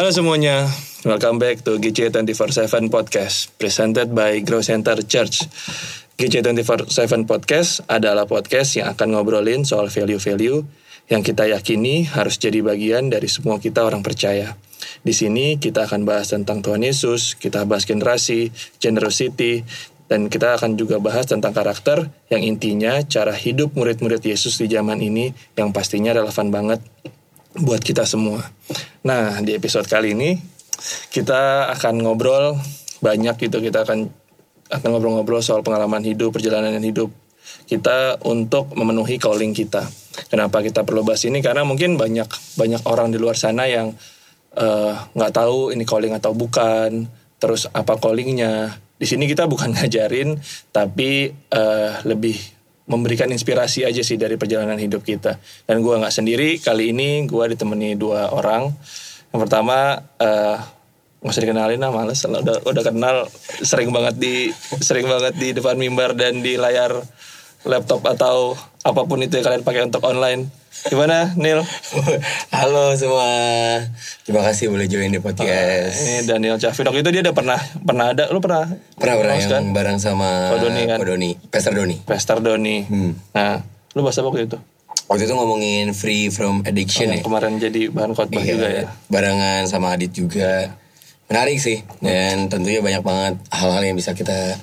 Halo semuanya, welcome back to GC 24/7 Podcast presented by Grow Center Church. GC 24/7 Podcast adalah podcast yang akan ngobrolin soal value-value yang kita yakini harus jadi bagian dari semua kita orang percaya. Di sini kita akan bahas tentang Tuhan Yesus, kita bahas generasi, generosity, dan kita akan juga bahas tentang karakter yang intinya cara hidup murid-murid Yesus di zaman ini yang pastinya relevan banget buat kita semua. Nah, di episode kali ini kita akan ngobrol banyak gitu kita akan akan ngobrol-ngobrol soal pengalaman hidup, perjalanan hidup kita untuk memenuhi calling kita. Kenapa kita perlu bahas ini? Karena mungkin banyak banyak orang di luar sana yang eh, nggak uh, tahu ini calling atau bukan, terus apa callingnya. Di sini kita bukan ngajarin, tapi uh, lebih memberikan inspirasi aja sih dari perjalanan hidup kita. Dan gue nggak sendiri kali ini gue ditemani dua orang. Yang pertama uh, nggak usah dikenalin lah males udah udah kenal sering banget di sering banget di depan mimbar dan di layar laptop atau apa pun itu yang kalian pakai untuk online Gimana, Neil? Halo semua. Terima kasih boleh join di podcast. Uh, ini Daniel Cafinok itu dia udah pernah pernah ada. Lu pernah? Pernah pernah yang kan? bareng sama Doni kan? Doni. Pester Doni. Pester Doni. Hmm. Nah, lu bahas apa waktu itu? Waktu itu ngomongin free from addiction oh, ya. Kemarin jadi bahan khotbah iya, juga ya. Barengan sama Adit juga. Menarik sih. Dan tentunya banyak banget hal-hal yang bisa kita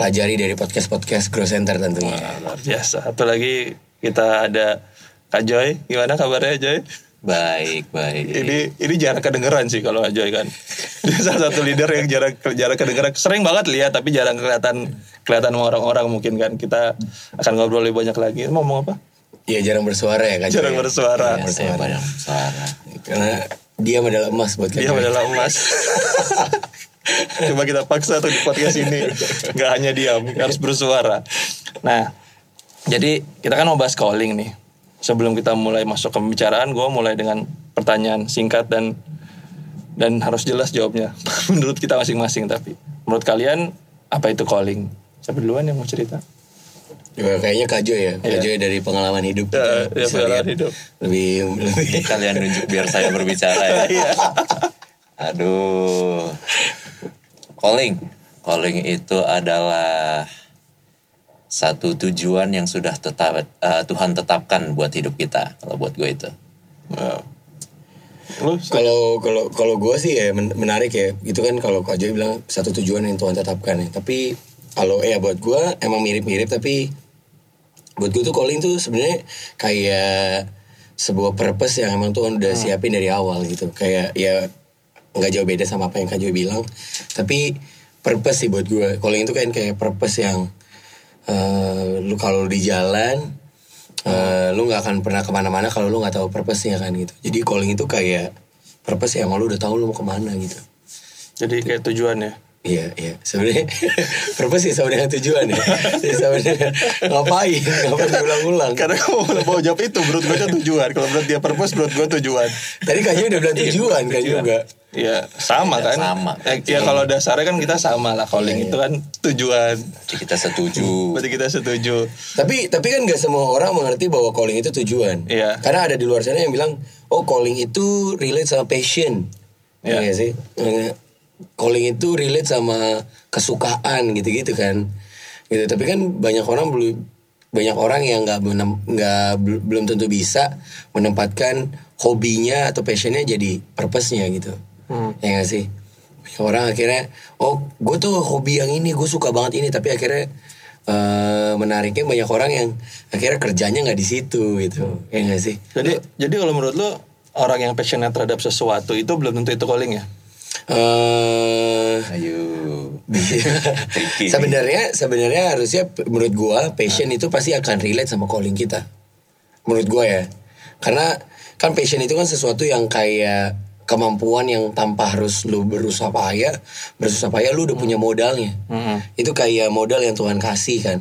pelajari dari podcast-podcast Grow Center tentunya. Wah, luar biasa. Satu lagi kita ada Kak Joy, gimana kabarnya Joy? Baik, baik. Ini ini jarang kedengeran sih kalau Kak Joy kan. Dia salah satu leader yang jarang jarang kedengeran. Sering banget lihat tapi jarang kelihatan kelihatan sama orang-orang mungkin kan. Kita akan ngobrol lebih banyak lagi. Mau ngomong apa? Iya jarang bersuara ya Kak Jarang bersuara. Ya, saya banyak bersuara. Karena dia adalah emas buat Dia adalah emas. Coba kita paksa tuh di podcast ini. Gak hanya diam, harus bersuara. Nah, jadi kita kan mau bahas calling nih sebelum kita mulai masuk ke pembicaraan gue mulai dengan pertanyaan singkat dan dan harus jelas jawabnya menurut kita masing-masing tapi menurut kalian apa itu calling siapa duluan yang mau cerita Ya, kayaknya Kajo ya, Kajo iya. dari pengalaman hidup. Ya, ya pengalaman hidup. Lebih, lebih kalian nunjuk biar saya berbicara ya. Aduh. Calling. Calling itu adalah satu tujuan yang sudah tetap uh, Tuhan tetapkan buat hidup kita kalau buat gue itu. Wow. Kalau kalau kalau gue sih ya menarik ya itu kan kalau Kak Joy bilang satu tujuan yang Tuhan tetapkan ya tapi kalau ya buat gue emang mirip-mirip tapi buat gue tuh calling tuh sebenarnya kayak sebuah purpose yang emang Tuhan udah hmm. siapin dari awal gitu kayak ya nggak jauh beda sama apa yang Kak Joy bilang. Tapi purpose sih buat gue calling itu kan kayak purpose yang uh, lu kalau di jalan uh, lu nggak akan pernah ke mana-mana kalau lu nggak tahu purpose-nya kan gitu. Jadi calling itu kayak purpose yang lu udah tahu lu mau ke mana gitu. Jadi kayak tujuan ya Iya, iya. Sebenarnya purpose sih sama dengan tujuan ya. sama dengan ngapain, ngapain diulang-ulang. Karena kamu mau jawab itu, menurut gue tujuan. Kalau menurut dia purpose, menurut gue tujuan. Tadi kayaknya udah bilang tujuan kan juga. Iya, sama ya, kan? Sama. Eh, ya kalau dasarnya kan kita sama lah calling ya, itu kan tujuan. Jadi kita setuju. Berarti kita setuju. Tapi tapi kan gak semua orang mengerti bahwa calling itu tujuan. Iya. Karena ada di luar sana yang bilang, "Oh, calling itu relate sama passion." Iya ya, sih? Calling itu relate sama kesukaan gitu-gitu kan. Gitu tapi kan banyak orang belum banyak orang yang nggak nggak belum tentu bisa menempatkan hobinya atau passionnya jadi purpose-nya gitu. Hmm. ya gak sih? Banyak orang akhirnya oh gue tuh hobi yang ini gue suka banget ini tapi akhirnya uh, menariknya banyak orang yang akhirnya kerjanya nggak di situ gitu. Hmm. ya gak sih? Jadi jadi kalau menurut lo orang yang passionate terhadap sesuatu itu belum tentu itu calling ya Uh, Ayo. sebenarnya sebenarnya harusnya menurut gua passion itu pasti akan relate sama calling kita. Menurut gua ya. Karena kan passion itu kan sesuatu yang kayak kemampuan yang tanpa harus lu berusaha payah, berusaha payah lu udah punya modalnya. Hmm. Itu kayak modal yang Tuhan kasih kan.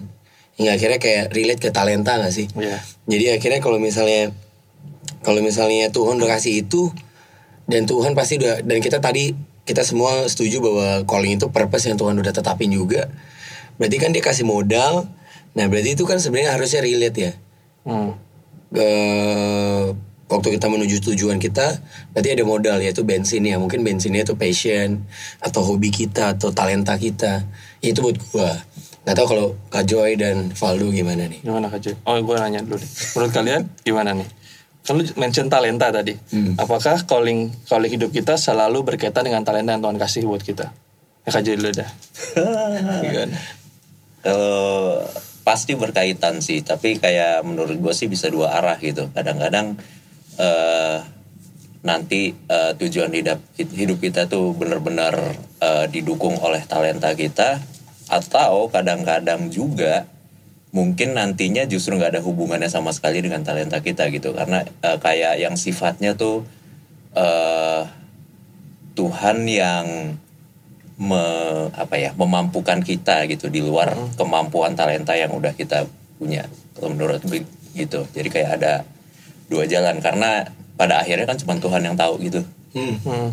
Hingga akhirnya kayak relate ke talenta gak sih? Yeah. Jadi akhirnya kalau misalnya kalau misalnya Tuhan udah kasih itu dan Tuhan pasti udah dan kita tadi kita semua setuju bahwa calling itu purpose yang Tuhan udah tetapin juga. Berarti kan dia kasih modal. Nah berarti itu kan sebenarnya harusnya relate ya. Hmm. waktu kita menuju tujuan kita berarti ada modal yaitu bensinnya mungkin bensinnya itu passion atau hobi kita atau talenta kita itu buat gua nggak tahu kalau Kak Joy dan Valdo gimana nih Gimana Kak Joy? Oh gue nanya dulu deh. Menurut kalian gimana nih? Kan lu mention talenta tadi. Apakah calling calling hidup kita selalu berkaitan dengan talenta yang Tuhan kasih buat kita? Ya Kak Joy dulu dah. Kalau pasti berkaitan sih, tapi kayak menurut gue sih bisa dua arah gitu. Kadang-kadang eh, nanti eh, tujuan hidup hidup kita tuh benar-benar eh, didukung oleh talenta kita, atau kadang-kadang juga mungkin nantinya justru nggak ada hubungannya sama sekali dengan talenta kita gitu, karena eh, kayak yang sifatnya tuh eh, Tuhan yang me, apa ya memampukan kita gitu di luar kemampuan talenta yang udah kita punya kalau menurut gue gitu jadi kayak ada dua jalan karena pada akhirnya kan cuma Tuhan yang tahu gitu hmm. Hmm.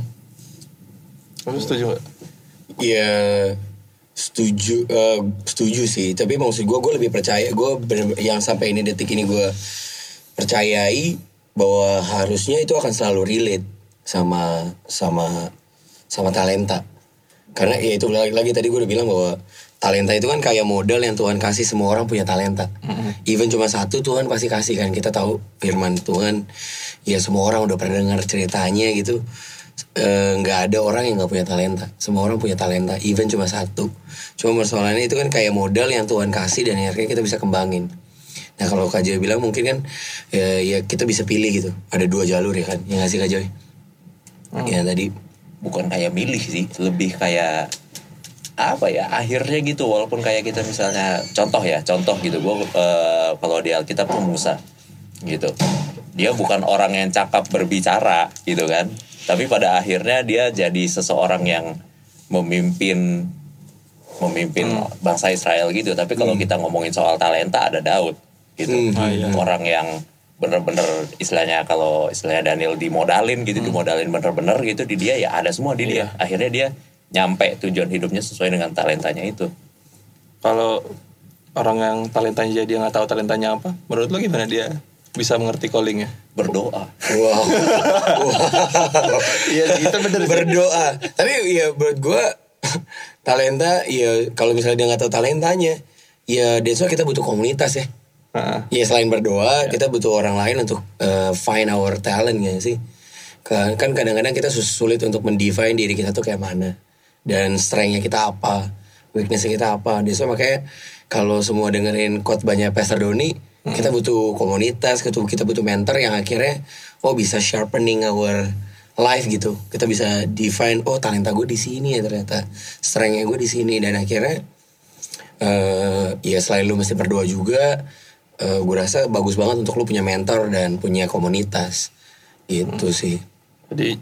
Lu setuju gak? ya setuju eh, setuju sih. Tapi maksud gue gue lebih percaya gue yang sampai ini detik ini gue percayai bahwa harusnya itu akan selalu relate sama sama sama talenta. Karena ya itu lagi, lagi tadi gue udah bilang bahwa talenta itu kan kayak modal yang Tuhan kasih semua orang punya talenta. Even cuma satu Tuhan pasti kasih kan. Kita tahu firman Tuhan ya semua orang udah pernah dengar ceritanya gitu Eh, nggak ada orang yang nggak punya talenta. Semua orang punya talenta even cuma satu. Cuma persoalannya itu kan kayak modal yang Tuhan kasih dan akhirnya kita bisa kembangin. Nah kalau Kak Joy bilang mungkin kan ya, ya kita bisa pilih gitu. Ada dua jalur ya kan? Yang ngasih Kak Joy? Ya tadi. Bukan kayak milih sih lebih kayak apa ya akhirnya gitu. Walaupun kayak kita misalnya contoh ya contoh gitu. Gue kalau di Alkitab tuh Musa gitu. Dia bukan orang yang cakap berbicara gitu kan tapi pada akhirnya dia jadi seseorang yang memimpin memimpin bangsa Israel gitu. Tapi kalau kita ngomongin soal talenta ada Daud gitu. Hmm. Ah, iya. orang yang bener-bener istilahnya kalau istilahnya Daniel dimodalin gitu dimodalin bener-bener gitu di dia ya ada semua di dia. Akhirnya dia nyampe tujuan hidupnya sesuai dengan talentanya itu. Kalau orang yang talentanya dia nggak tahu talentanya apa, menurut lo gimana dia bisa mengerti callingnya? berdoa. Wow. Wow. Iya, itu bener sih. berdoa. Tapi ya menurut gue talenta ya kalau misalnya dia nggak tahu talentanya ya that's why kita butuh komunitas ya. Nah, ya selain berdoa kita butuh orang lain untuk uh, find our talent ya sih? Kan kan kadang-kadang kita sulit untuk mendefine diri kita tuh kayak mana. Dan strengthnya kita apa weaknessnya kita apa. That's why makanya kalau semua dengerin khotbahnya Pastor Doni kita butuh komunitas kita kita butuh mentor yang akhirnya oh bisa sharpening our life gitu. Kita bisa define oh talenta gue di sini ya ternyata. Strengthnya gue di sini. Dan akhirnya eh ya selain lu mesti berdoa juga eh gue rasa bagus banget untuk lu punya mentor dan punya komunitas. Gitu sih. Jadi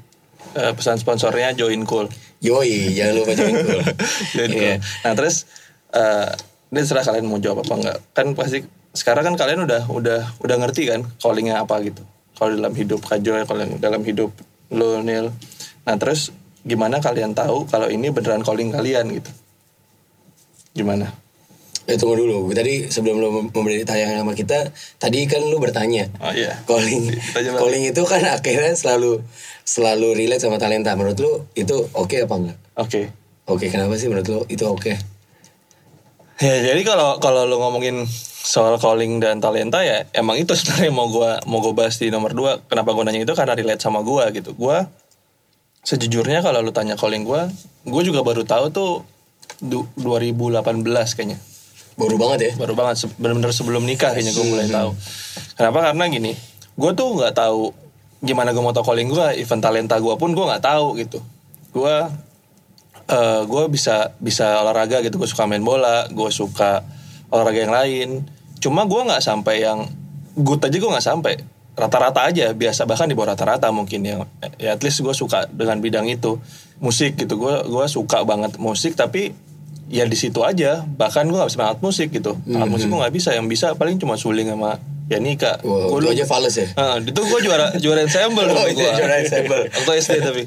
eh, pesan sponsornya join cool. yoi jangan lupa join cool. Join cool. Nah terus eh ini serah kalian mau jawab apa enggak. Kan pasti sekarang kan kalian udah udah udah ngerti kan callingnya apa gitu. Kalau dalam hidup Kak Joy, kalau dalam hidup lo Neil. Nah terus gimana kalian tahu kalau ini beneran calling kalian gitu? Gimana? Eh tunggu dulu, tadi sebelum lu memberi tayangan sama kita, tadi kan lu bertanya. Oh iya. Calling, calling itu kan akhirnya selalu selalu relate sama talenta. Menurut lu itu oke apa enggak? Oke. Oke, kenapa sih menurut lu itu oke? Ya jadi kalau kalau lo ngomongin soal calling dan talenta ya emang itu sebenarnya mau gua mau gue bahas di nomor dua. Kenapa gue nanya itu karena relate sama gua gitu. Gua sejujurnya kalau lu tanya calling gua, gue juga baru tahu tuh du- 2018 kayaknya. Baru banget ya? Baru banget bener-bener sebelum nikah kayaknya gue mulai tahu. Kenapa? Karena gini, gue tuh nggak tahu gimana gue mau tahu calling gue, event talenta gue pun gue nggak tahu gitu. Gue eh gue bisa bisa olahraga gitu gue suka main bola gue suka olahraga yang lain cuma gue nggak sampai yang good aja gue nggak sampai rata-rata aja biasa bahkan di bawah rata-rata mungkin yang ya at least gue suka dengan bidang itu musik gitu gue gue suka banget musik tapi ya di situ aja bahkan gue nggak bisa main alat musik gitu alat musik gue nggak bisa yang bisa paling cuma suling sama Wah, Gua itu dulu- aja fals ya? Ah, itu gue juara juara ensemble Oh, gua. juara ensemble. Waktu SD tapi.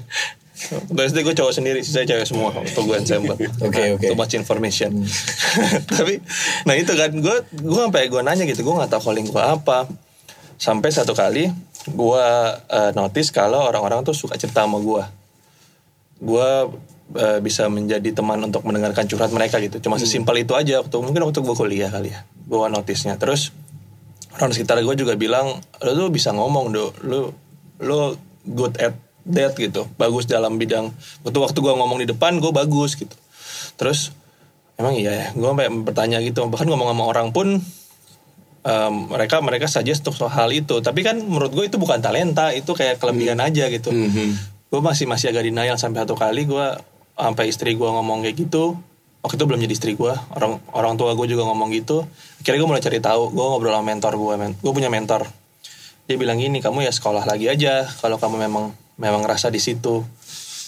Waktu SD gue cowok sendiri, sisa cewek semua waktu gue ensemble. Oke, Nah, oke. Too much information. tapi, nah itu kan gue gue sampai gue nanya gitu, gue nggak tahu calling gue apa. Sampai satu kali gue uh, notice kalau orang-orang tuh suka cerita sama gue gue uh, bisa menjadi teman untuk mendengarkan curhat mereka gitu cuma sesimpel itu aja waktu mungkin waktu gue kuliah kali ya gue notice-nya terus orang sekitar gue juga bilang lo tuh bisa ngomong do lo lo good at that gitu bagus dalam bidang. Waktu waktu gue ngomong di depan gue bagus gitu. Terus emang iya ya gue sampai bertanya gitu bahkan ngomong sama orang pun um, mereka mereka saja untuk soal itu. Tapi kan menurut gue itu bukan talenta itu kayak kelebihan aja gitu. Mhm. gue masih masih agak denial sampai satu kali gue sampai istri gue ngomong kayak gitu. Waktu itu belum jadi istri gue orang orang tua gue juga ngomong gitu. Akhirnya gue mulai cari tahu gue ngobrol sama mentor gue men gue punya mentor. Dia bilang gini kamu ya sekolah lagi aja kalau kamu memang memang ngerasa di situ.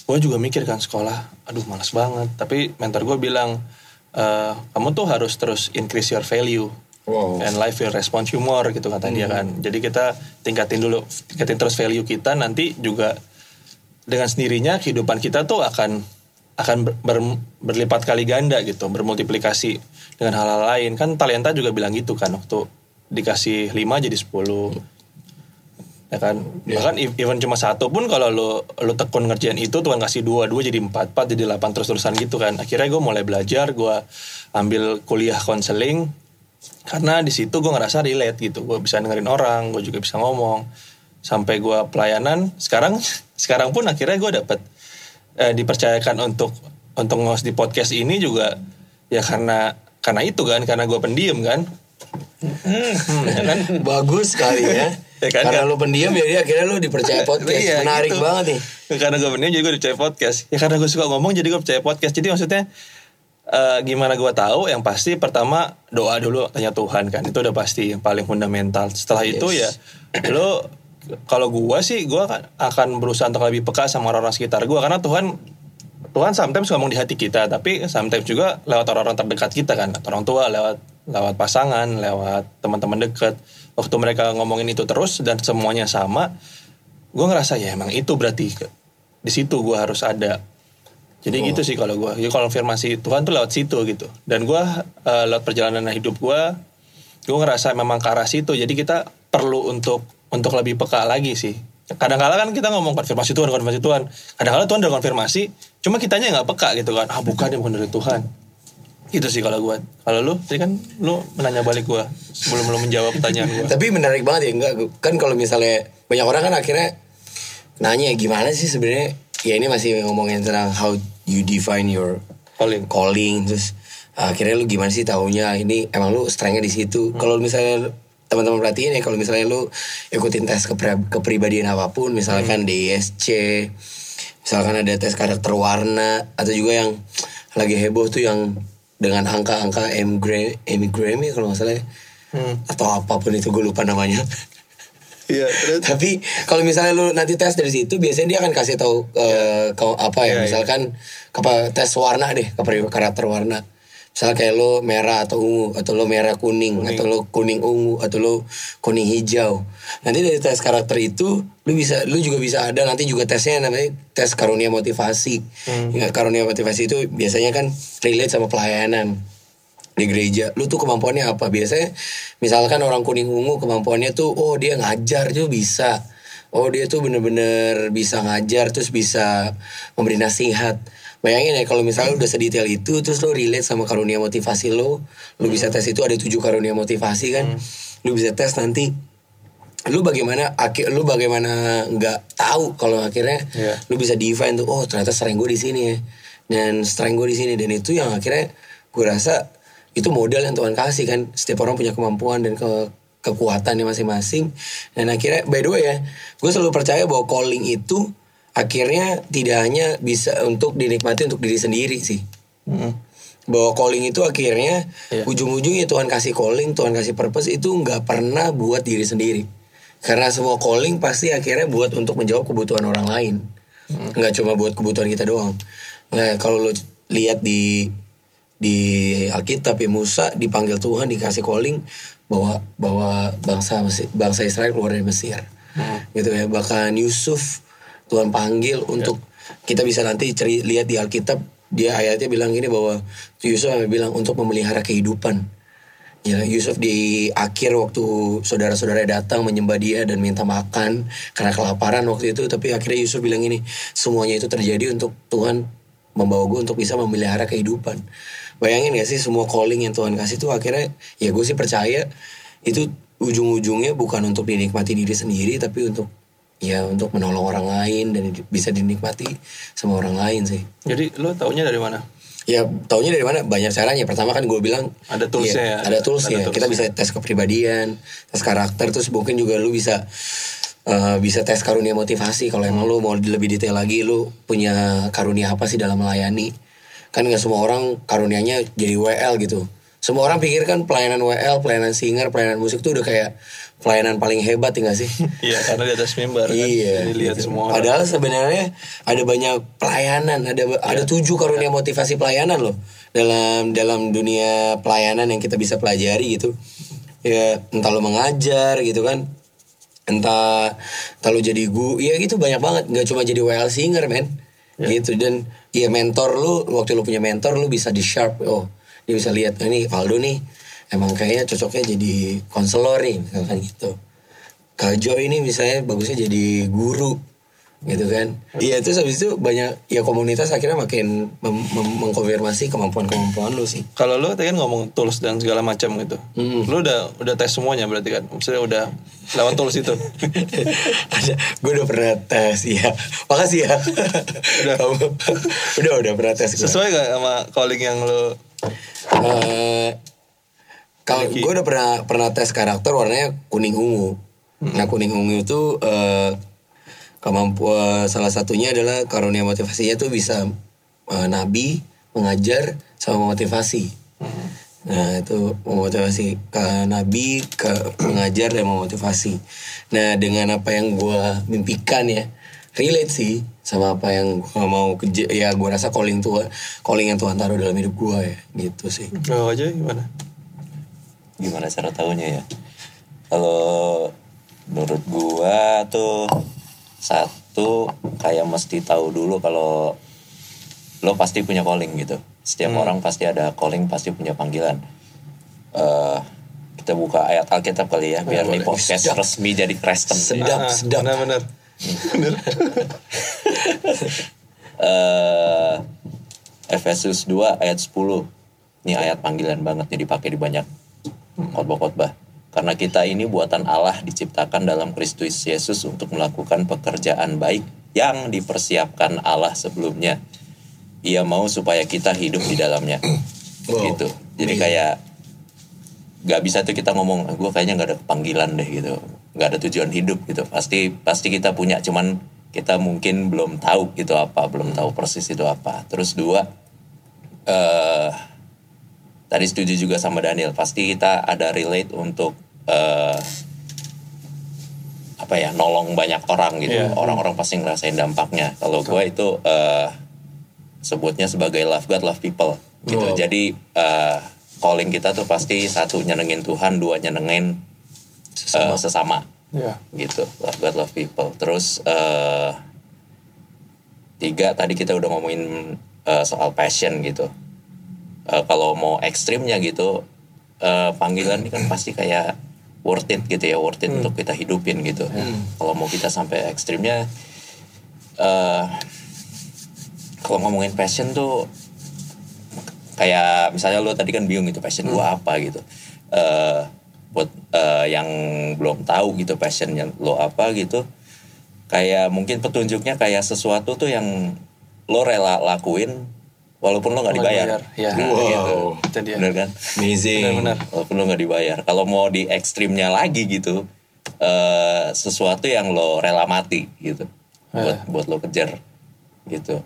Gue juga mikir kan sekolah aduh malas banget. Tapi mentor gue bilang "Eh, kamu tuh harus terus increase your value Wow. and life will respond you more gitu kata dia kan. Jadi kita tingkatin dulu tingkatin terus value kita nanti juga dengan sendirinya kehidupan kita tuh akan akan ber- ber- berlipat kali ganda gitu bermultiplikasi dengan hal-hal lain. Kan talenta juga bilang gitu kan waktu dikasih 5 jadi 10 ya kan? Bahkan e- even cuma satu pun kalau lo lo tekun ngerjain itu Tuhan kasih dua dua jadi empat empat jadi delapan terus terusan gitu kan. Akhirnya gue mulai belajar gue ambil kuliah konseling karena di situ gue ngerasa relate gitu. Gue bisa dengerin orang gue juga bisa ngomong. Sampai gue pelayanan sekarang sekarang pun akhirnya gue dapet eh, dipercayakan untuk untuk ngos di podcast ini juga ya karena karena itu kan karena gue pendiam kan. Hmm, ya kan? Bagus sekali ya. Ya kan, Karena kan? lu pendiam jadi akhirnya lu dipercaya podcast. Iya, Menarik gitu. banget nih. Karena gue pendiam jadi gue percaya podcast. Ya karena gue suka ngomong jadi gue percaya podcast. Jadi maksudnya eh, gimana gue tahu? Yang pasti pertama doa dulu tanya Tuhan kan. Itu udah pasti yang paling fundamental. Setelah itu ya lo kalau gue sih gue akan, akan berusaha untuk lebih peka sama orang-orang sekitar gue karena Tuhan Tuhan sometimes ngomong di hati kita, tapi sometimes juga lewat orang-orang terdekat kita kan, orang tua, lewat lewat pasangan, lewat teman-teman dekat. Waktu mereka ngomongin itu terus dan semuanya sama, gue ngerasa ya emang itu berarti di situ gue harus ada. Jadi gitu sih kalau gue, jadi konfirmasi Tuhan tuh lewat situ gitu. Dan gue eh, lewat perjalanan hidup gue, gue ngerasa memang ke arah situ. Jadi kita perlu untuk untuk lebih peka lagi sih. Kadang-kala kan kita ngomong konfirmasi Tuhan, konfirmasi Tuhan. Kadang-kala Tuhan udah konfirmasi, cuma kitanya nggak peka gitu kan. Ah bukan, ya bukan dari Tuhan. Gitu sih kalau gue. Kalau lu, tadi kan lu menanya balik gue sebelum lu menjawab pertanyaan gue. Tapi menarik banget ya enggak kan kalau misalnya banyak orang kan akhirnya nanya gimana sih sebenarnya ya ini masih ngomongin tentang how you define your Calling. calling terus uh, akhirnya lu gimana sih taunya ini emang lu strengthnya di situ. Kalau misalnya teman-teman perhatiin ya kalau misalnya lu ikutin tes kepri- kepribadian apa pun misalkan DISC misalkan ada tes karakter warna atau juga yang lagi heboh tuh yang dengan angka-angka M Gram M Gram ya kalau nggak salah ya. Hmm. atau apa pun itu gue lupa namanya Iya, terus tapi kalau misalnya lu nanti tes dari situ biasanya dia akan kasih tahu eh, kau apa ya Iya, iya. misalkan apa tes warna deh karakter warna misalnya kayak lo merah atau ungu atau lo merah kuning, atau lo kuning ungu atau lo kuning hijau. Nanti dari tes karakter itu lu bisa lu juga bisa ada nanti juga tesnya namanya tes karunia motivasi. Hmm. Ya, karunia motivasi itu biasanya kan relate sama pelayanan di gereja. Lu tuh kemampuannya apa? Biasanya misalkan orang kuning ungu kemampuannya tuh oh dia ngajar tuh bisa. Oh dia tuh bener-bener bisa ngajar terus bisa memberi nasihat bayangin ya kalau misalnya udah sedetail itu terus lo relate sama karunia motivasi lo lu bisa tes itu ada tujuh karunia motivasi kan? Lu bisa tes nanti lu bagaimana akhir lu bagaimana nggak tahu kalau akhirnya Iya. lu bisa define tuh oh ternyata strength gue di sini ya. Dan strength gue di sini dan itu yang akhirnya gue rasa itu modal yang Tuhan kasih kan? Setiap orang punya kemampuan dan ke kekuatannya masing-masing. Dan akhirnya by the way ya gue selalu percaya bahwa calling itu akhirnya tidak hanya bisa untuk dinikmati untuk diri sendiri sih Hmm. bahwa calling itu akhirnya Iya. ujung-ujungnya Tuhan kasih calling, Tuhan kasih purpose itu nggak pernah buat diri sendiri. Karena semua calling pasti akhirnya buat untuk menjawab kebutuhan orang lain. Nggak cuma buat kebutuhan kita doang. Nah, kalau lo lihat di di Alkitab ya Musa dipanggil Tuhan dikasih calling bahwa bahwa bangsa Mesir- bangsa Israel keluar dari Mesir. Gitu ya. Bahkan Yusuf Tuhan panggil untuk kita bisa nanti ceri lihat di Alkitab dia ayatnya bilang gini bahwa Yusuf bilang untuk memelihara kehidupan Ya Yusuf di akhir waktu saudara-saudara datang menyembah dia dan minta makan karena kelaparan waktu itu tapi akhirnya Yusuf bilang ini semuanya itu terjadi untuk Tuhan membawa gue untuk bisa memelihara kehidupan. Bayangin gak sih semua calling yang Tuhan kasih tuh akhirnya ya gue sih percaya itu ujung-ujungnya bukan untuk dinikmati diri sendiri tapi untuk ya untuk menolong orang lain dan bisa dinikmati sama orang lain sih. Jadi lo taunya dari mana? Ya taunya dari mana? Banyak caranya. Pertama kan gue bilang Ada toolsnya ya? Ada toolsnya. Ada Kita bisa tes kepribadian, tes karakter. Terus mungkin juga lu bisa eh, bisa tes karunia motivasi. Kalau emang lu mau lebih detail lagi, lu punya karunia apa sih dalam melayani? Kan nggak semua orang karunianya jadi WL gitu. Semua orang pikir kan pelayanan WL, pelayanan singer, pelayanan musik tuh udah kayak pelayanan paling hebat ya nggak sih? Iya karena di atas mimbar kan. Iya. Jadi lihat gitu. semua orang. Padahal sebenarnya ada banyak pelayanan, ada ada tujuh karunia motivasi pelayanan loh dalam dalam dunia pelayanan yang kita bisa pelajari gitu. Ya entah lo mengajar gitu kan, entah entah lo jadi gu, ya gitu banyak banget. Nggak cuma jadi WL singer men, gitu dan ya mentor lu waktu lu punya mentor lu bisa di sharp oh dia bisa lihat "Oh, ini Valdo nih emang kayaknya cocoknya jadi konselor nih misalkan gitu. Kak Jo ini misalnya bagusnya jadi guru gitu kan iya terus habis itu banyak ya komunitas akhirnya makin mengkonfirmasi kemampuan-kemampuan lu sih Kalau lo tadi kan ngomong tools dan segala macam gitu. Hmm. Lo udah udah tes semuanya berarti kan. Maksudnya udah lewat tools itu. ada gue udah pernah tes ya makasih ya udah udah udah pernah tes gue Sesuai gak sama calling yang lo Eh, kalau gue udah pernah pernah tes karakter warnanya kuning ungu. Nah kuning ungu itu eh, kemampuan salah satunya adalah karunia motivasinya tuh bisa eh, nabi mengajar sama motivasi. Nah itu memotivasi ke nabi ke mengajar dan memotivasi. Nah dengan apa yang gue mimpikan ya relate sih sama apa yang gue mau kerja ya gue rasa calling Tuhan calling yang Tuhan taruh dalam hidup gue ya gitu sih. lo aja gimana? gimana cara tahunya ya kalau menurut gua tuh satu kayak mesti tahu dulu kalau lo pasti punya calling gitu setiap orang pasti ada calling pasti punya panggilan eh kita buka ayat Alkitab kali ya biar nih podcast Sedap. resmi jadi Kristen Sedap, Ah, sedap. Benar-benar. Bener. eh Efesus 2 ayat 10 ini ayat panggilan banget nih dipakai di banyak khotbah-khotbah karena kita ini buatan Allah diciptakan dalam Kristus Yesus untuk melakukan pekerjaan baik yang dipersiapkan Allah sebelumnya. Ia mau supaya kita hidup di dalamnya. Wow. gitu. Jadi kayak nggak bisa tuh kita ngomong gue kayaknya nggak ada panggilan deh gitu. Nggak ada tujuan hidup gitu. Pasti pasti kita punya cuman kita mungkin belum tahu itu apa belum tahu persis itu apa. Terus dua eh tadi setuju juga sama Daniel. Pasti kita ada relate untuk eh apa ya nolong banyak orang gitu. Iya. orang-orang pasti ngerasain dampaknya. Kalau gue itu eh sebutnya sebagai love God love people gitu. Wow. jadi eh, calling kita tuh pasti satu nyenengin Tuhan dua nyenengin eh, sesama. Iya. gitu. Love God love people. Terus eh tiga tadi kita udah ngomongin eh, soal passion gitu Eh, kalau mau ekstrimnya gitu eh, panggilan ini kan pasti kayak worth it gitu ya worth it untuk kita hidupin gitu. Kalau mau kita sampai ekstrimnya eh kalau ngomongin passion tuh kayak misalnya lo tadi kan bingung gitu passion gua apa gitu. Eh buat eh, yang belum tahu gitu passionnya lo apa gitu kayak mungkin petunjuknya kayak sesuatu tuh yang lo rela lakuin walaupun lo nggak dibayar, dibayar, ya. Nah, Wow. gitu. Itu dia. bener kan Amazing. Benar-benar. walaupun lo nggak dibayar kalau mau di ekstrimnya lagi gitu eh sesuatu yang lo rela mati gitu buat buat lo kejar gitu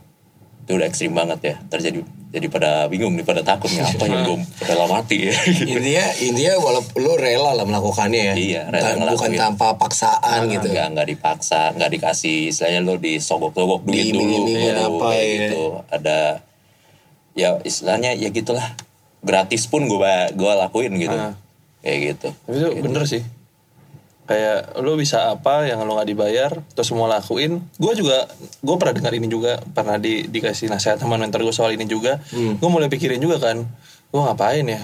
itu udah ekstrim banget ya terjadi jadi pada bingung nih pada takutnya apa yang gue rela mati ya intinya intinya walaupun lu rela lah melakukannya ya Iya, rela bukan ngelakuin. tanpa paksaan gitu nggak nggak dipaksa nggak dikasih istilahnya lo disogok-sogok duit dulu Diiming-imingin gitu, apa, kayak ya. gitu ada ya istilahnya ya gitulah gratis pun gue gue lakuin gitu Ah. kayak gitu Tapi itu bener sih. Kayak lo bisa apa yang lo nggak dibayar, terus semua lakuin. Gue juga, gue pernah dengar ini juga, pernah di, dikasih nasihat sama mentor gue soal ini juga. Gue mulai pikirin juga kan, gue ngapain ya?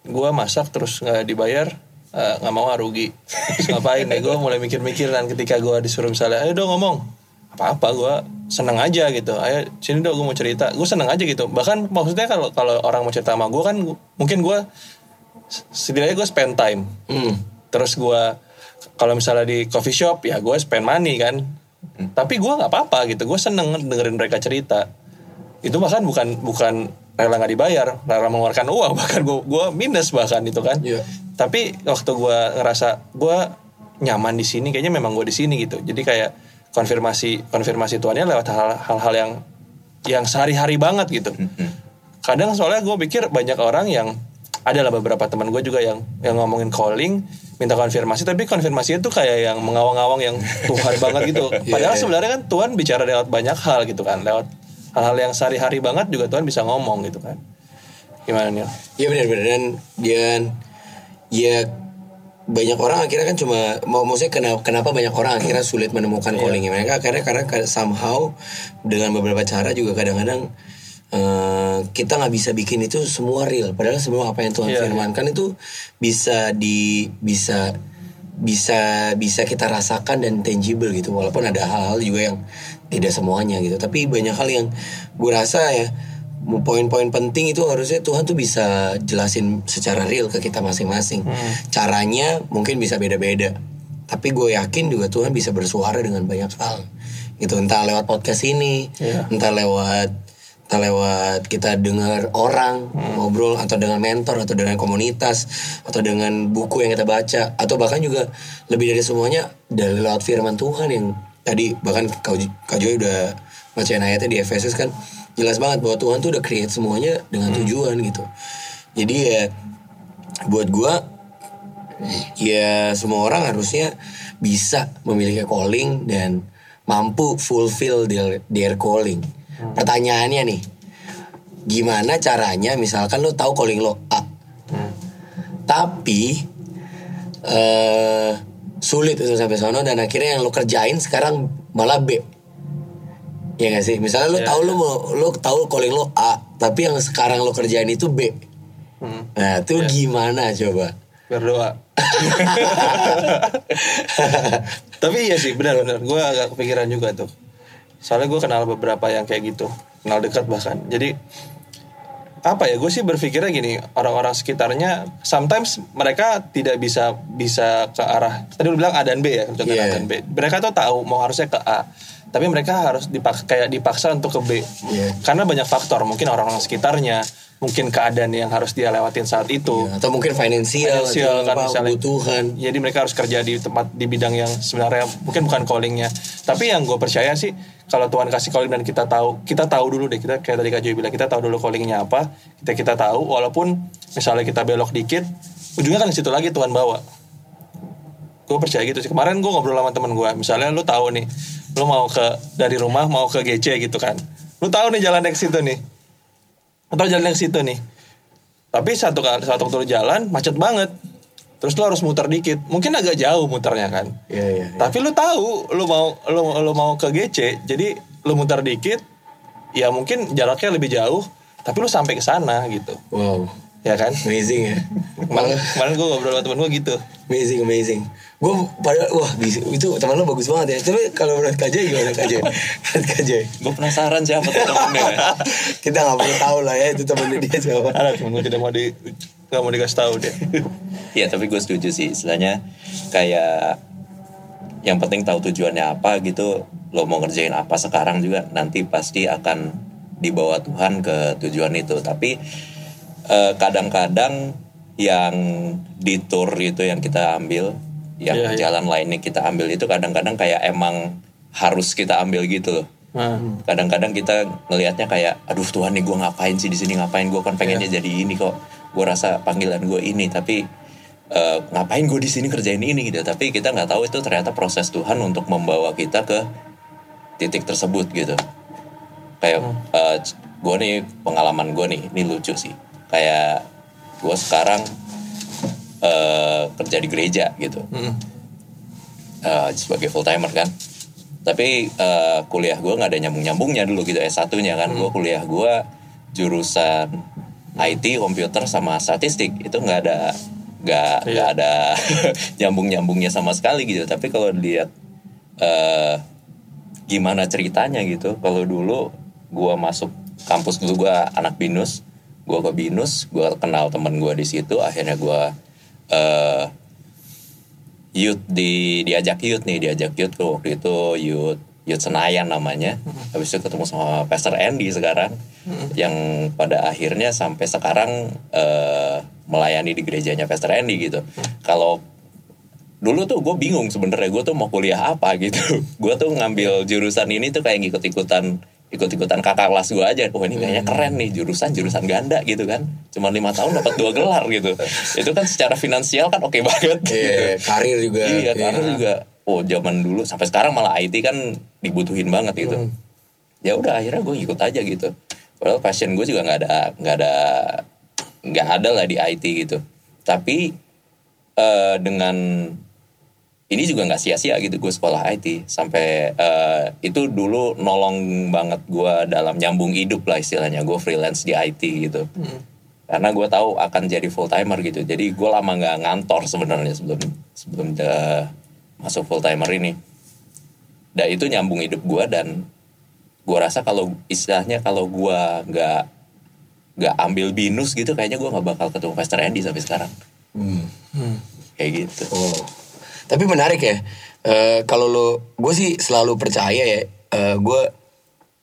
gue masak terus nggak dibayar eh, nggak mau ah, rugi terus ngapain ya gue mulai mikir-mikir dan ketika gue disuruh misalnya ayo dong ngomong apa-apa gue seneng aja gitu. Ayo sini dong gue mau cerita. Gue seneng aja gitu. Bahkan maksudnya kalau kalau orang mau cerita sama gue kan gua- mungkin gue setidaknya gue spend time. Hmm. terus gue kalau misalnya di coffee shop ya gue spend money kan. Tapi gue nggak apa-apa gitu. Gue seneng dengerin mereka cerita. Itu bahkan bukan bukan rela nggak dibayar rela mengeluarkan uang. Bahkan gue gue minus bahkan itu kan. Iya. tapi waktu gue ngerasa gue nyaman di sini kayaknya memang gue di sini gitu. Jadi kayak konfirmasi konfirmasi tuannya lewat hal- hal-hal yang yang sehari-hari banget gitu. Kadang soalnya gue pikir banyak orang yang ada lah beberapa teman gue juga yang yang ngomongin calling minta konfirmasi tapi konfirmasi itu kayak yang mengawang-awang yang Tuhan banget gitu. Padahal iya. sebenarnya kan Tuhan bicara lewat banyak hal gitu kan lewat hal-hal yang sehari-hari banget juga Tuhan bisa ngomong gitu kan. Gimana nih Iya benar-benar dan dan ya banyak orang akhirnya kan cuma mau maksudnya kenapa, kenapa banyak orang akhirnya sulit menemukan callingnya? Mereka karena karena somehow dengan beberapa cara juga kadang-kadang eh, kita nggak bisa bikin itu semua real. Padahal semua apa yang Tuhan Iya, firmankan itu bisa di bisa bisa bisa kita rasakan dan tangible gitu. Walaupun ada hal-hal juga yang tidak semuanya gitu. Tapi banyak hal yang gue rasa ya poin-poin penting itu harusnya Tuhan tuh bisa jelasin secara real ke kita masing-masing. Caranya mungkin bisa beda-beda tapi gue yakin juga Tuhan bisa bersuara dengan banyak hal. Gitu entah lewat podcast ini Iya. entah lewat entah lewat kita dengar orang ngobrol atau dengan mentor atau dengan komunitas atau dengan buku yang kita baca atau bahkan juga lebih dari semuanya dari lewat firman Tuhan yang tadi bahkan Kak Jo- Kak Joy udah bacain ayatnya di Efesus kan jelas banget bahwa Tuhan tuh udah create semuanya dengan tujuan gitu. Jadi ya buat gua ya semua orang harusnya bisa memiliki calling dan mampu fulfill their, their calling. Pertanyaannya nih, gimana caranya misalkan lo tahu calling lo A, tapi eh sulit itu sampai sana dan akhirnya yang lo kerjain sekarang malah B. Ya gak sih? Misalnya lo Ya, tahu lo mau lo tahu calling lo A, tapi yang sekarang lo kerjain itu B. Hmm. Nah, itu gimana coba? berdoa tapi iya sih benar-benar gue agak kepikiran juga tuh soalnya gue kenal beberapa yang kayak gitu kenal dekat bahkan jadi apa ya gue sih berpikirnya gini orang-orang sekitarnya sometimes mereka tidak bisa bisa ke arah tadi lu bilang A dan B ya contohnya A Iya. dan B mereka tuh tahu mau harusnya ke A tapi mereka harus dipaksa kayak dipaksa untuk ke B Iya. karena banyak faktor mungkin orang-orang sekitarnya mungkin keadaan yang harus dia lewatin saat itu Ya, atau mungkin finansial, Finansial kan apa, misalnya. kebutuhan. jadi mereka harus kerja di tempat di bidang yang sebenarnya mungkin bukan callingnya tapi yang gue percaya sih kalau Tuhan kasih calling dan kita tahu kita tahu dulu deh kita kayak tadi Kak Joy bilang kita tahu dulu callingnya apa kita kita tahu walaupun misalnya kita belok dikit ujungnya kan di situ lagi Tuhan bawa gue percaya gitu sih. Kemarin gue ngobrol sama temen gue misalnya lu tahu nih lu mau ke dari rumah mau ke GC gitu kan. Lu tahu nih jalan ke situ nih. Atau jalan ke situ nih. Tapi satu kali satu waktu lu jalan macet banget. Terus lu harus muter dikit. Mungkin agak jauh muternya kan. Iya, iya. iya. tapi lu tahu lu mau lu, lu mau ke GC jadi lu muter dikit ya mungkin jaraknya lebih jauh tapi lu sampai ke sana gitu. Wow, ya kan amazing ya. kemarin, kemarin gue ngobrol sama temen gue gitu amazing, amazing. Gue pada wah bisa- itu teman lo bagus banget ya. Tapi kalau menurut Kajay gimana Kajay? menurut Kajay. Gue penasaran siapa tuh temennya. Kita nggak perlu tahu lah ya itu temennya dia siapa. ada temen gue tidak mau di nggak mau dikasih tahu dia Iya tapi gue setuju sih istilahnya kayak yang penting tahu tujuannya apa gitu lo mau ngerjain apa sekarang juga nanti pasti akan dibawa Tuhan ke tujuan itu tapi eh, kadang-kadang yang di tour itu yang kita ambil yang Iya, iya. jalan lainnya kita ambil itu kadang-kadang kayak emang harus kita ambil gitu loh. Nah, kadang-kadang kita ngelihatnya kayak aduh Tuhan nih gue ngapain sih di sini? Ngapain? Gue kan pengennya Iya. jadi ini kok. Gue rasa panggilan gue ini tapi eh, ngapain gue di sini kerjain ini? Gitu. Tapi kita nggak tahu itu ternyata proses Tuhan untuk membawa kita ke titik tersebut gitu. Kayak Hmm. gue nih pengalaman gue nih ini lucu sih kayak gue sekarang eh, kerja di gereja gitu. Mm. eh, sebagai full timer kan. Tapi eh, kuliah gue nggak ada nyambung nyambungnya dulu gitu S 1 nya kan gue kuliah gue jurusan IT komputer sama statistik. Itu nggak ada nggak nggak ada nyambung nyambungnya sama sekali gitu. Tapi kalau lihat eh gimana ceritanya gitu. Kalau dulu gua masuk kampus dulu gua anak binus gua ke binus gua kenal temen gua di situ akhirnya gua eh youth di diajak youth nih diajak youth tuh waktu itu youth youth Senayan namanya. Habis itu ketemu sama Pastor Andy sekarang yang pada akhirnya sampai sekarang eh, melayani di gerejanya Pastor Andy gitu. Kalau dulu tuh gue bingung sebenarnya gue tuh mau kuliah apa gitu. Gue tuh ngambil jurusan ini tuh kayak ngikut-ikutan ikut-ikutan kakak kelas gue aja oh ini kayaknya keren nih jurusan jurusan ganda gitu kan. Cuma lima tahun dapat dua gelar gitu. Itu kan secara finansial kan oke banget Iya, karir juga. iya karena juga. Oh zaman dulu sampai sekarang malah IT kan dibutuhin banget gitu. Ya udah akhirnya gue ikut aja gitu. Padahal passion gue juga nggak ada nggak ada nggak ada lah di IT gitu. Tapi eh, dengan ini juga nggak sia-sia gitu gue sekolah IT sampai eh, itu dulu nolong banget gue dalam nyambung hidup lah istilahnya. Gue freelance di IT gitu. Karena gue tahu akan jadi full timer gitu. Jadi gue lama nggak ngantor sebenarnya sebelum sebelum de- masuk full timer ini. Dan itu nyambung hidup gue dan gue rasa kalau istilahnya kalau gue nggak nggak ambil binus gitu kayaknya gue nggak bakal ketemu Pastor Andy sampai sekarang. Hmm. kayak gitu. Oh. Tapi menarik ya. Eh, kalau lo, gue sih selalu percaya ya. eh, gue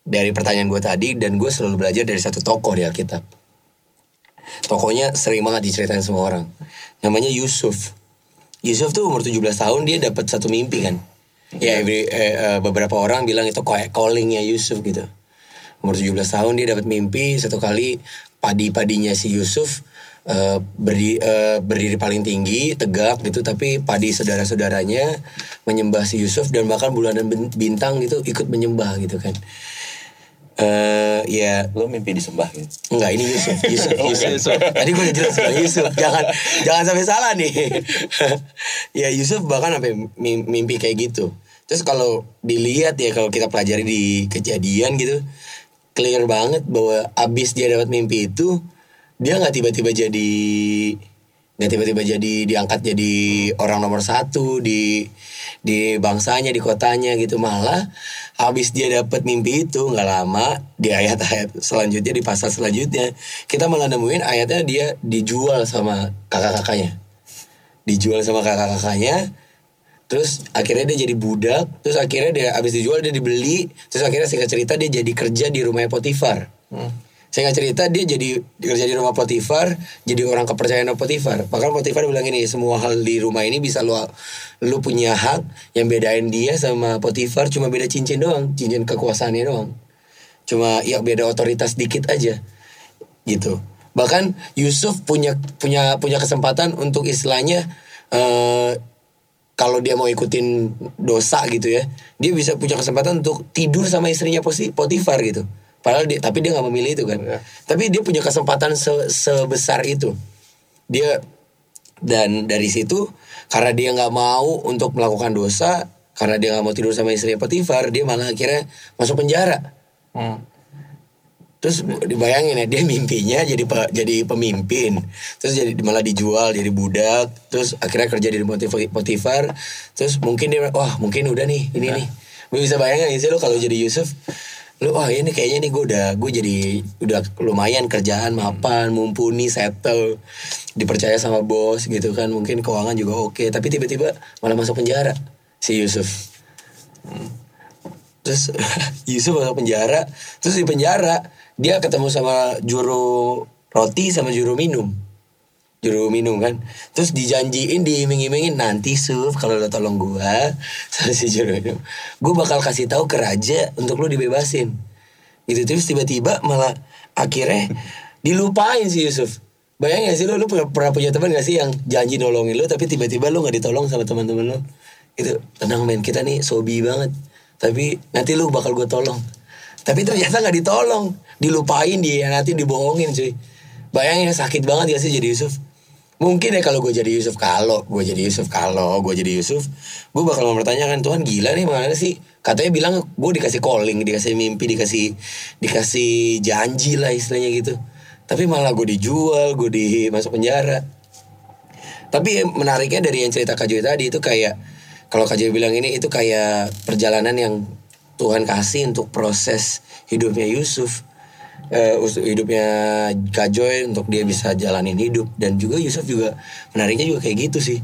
dari pertanyaan gue tadi dan gue selalu belajar dari satu tokoh di Alkitab. Tokohnya sering banget diceritain semua orang. Namanya Yusuf. Yusuf tuh umur 17 tahun dia dapat satu mimpi kan. Ya every- eh, eh, beberapa orang bilang itu kayak callingnya Yusuf gitu. Umur 17 tahun dia dapat mimpi satu kali padi-padinya si Yusuf eh, berdiri, eh, berdiri paling tinggi, tegak gitu tapi padi saudara-saudaranya menyembah si Yusuf dan bahkan bulanan bin- bintang gitu ikut menyembah gitu kan. Eh ya lo mimpi disembah gitu Enggak, ini Yusuf. Yusuf, Yusuf. Tadi gue udah jelas bilang Yusuf. Jangan jangan sampai salah nih. ya Yusuf bahkan sampai mim- mimpi kayak gitu. Terus kalau dilihat ya kalau kita pelajari di kejadian gitu, clear banget bahwa abis dia dapat mimpi itu, dia nggak tiba-tiba jadi nggak tiba-tiba jadi diangkat jadi orang nomor satu di di bangsanya di kotanya gitu. Malah habis dia dapat mimpi itu nggak lama di ayat-ayat selanjutnya di pasal selanjutnya kita malah nemuin ayatnya dia dijual sama kakak-kakaknya. Dijual sama kakak-kakaknya terus akhirnya dia jadi budak terus akhirnya dia habis dijual dia dibeli terus akhirnya singkat cerita dia jadi kerja di rumahnya Potifar singkat cerita dia jadi kerja di rumah Potifar jadi orang kepercayaan Potifar. Bahkan Potifar bilang ini semua hal di rumah ini bisa lu lu punya hak yang bedain dia sama Potifar cuma beda cincin doang cincin kekuasaannya doang. Cuma ya beda otoritas dikit aja. Gitu. Bahkan Yusuf punya punya punya kesempatan untuk istilahnya eh kalau dia mau ikutin dosa gitu ya dia bisa punya kesempatan untuk tidur sama istrinya Potifar gitu padahal dia tapi dia nggak memilih itu kan. Tapi dia punya kesempatan se- sebesar itu. Dia dan dari situ karena dia nggak mau untuk melakukan dosa karena dia nggak mau tidur sama istrinya Potifar dia malah akhirnya masuk penjara. Hmm. Terus dibayangin ya dia mimpinya jadi jadi pemimpin, terus jadi malah dijual jadi budak, terus akhirnya kerja di Potif- Potifar, terus mungkin dia wah mungkin udah nih ini nih, lu bisa bayangin sih lu kalau jadi Yusuf, lu wah ini kayaknya nih gue udah gue jadi udah lumayan kerjaan mapan mumpuni settle dipercaya sama bos gitu kan. Mungkin keuangan juga oke tapi tiba-tiba malah masuk penjara si Yusuf. Terus Yusuf masuk penjara terus di penjara dia ketemu sama juru roti sama juru minum juru minum kan. Terus dijanjiin diiming-imingin nanti Suf kalau lo tolong gua sama si juru minum. Gua bakal kasih tahu ke raja untuk lo dibebasin. Gitu. Terus tiba-tiba malah akhirnya dilupain si Yusuf. Bayangin gak sih lo, lo pernah, punya teman gak sih yang janji nolongin lo tapi tiba-tiba lo nggak ditolong sama teman-teman lo itu tenang men kita nih sobi banget. Tapi nanti lu bakal gue tolong. Tapi ternyata nggak ditolong. Dilupain dia nanti dibohongin cuy. Bayangin sakit banget ya sih jadi Yusuf mungkin ya kalau gue jadi Yusuf kalau gue jadi Yusuf kalau gue jadi Yusuf gue bakal mempertanyakan Tuhan gila nih mana sih? Katanya bilang gue dikasih calling dikasih mimpi dikasih dikasih janji lah istilahnya gitu. Tapi malah gue dijual gue di masuk penjara. Tapi menariknya dari yang cerita Kak Joy tadi itu kayak kalau Kak Joy bilang ini itu kayak perjalanan yang Tuhan kasih untuk proses hidupnya Yusuf us- hidupnya Kak Joy untuk dia bisa jalanin hidup dan juga Yusuf juga menariknya juga kayak gitu sih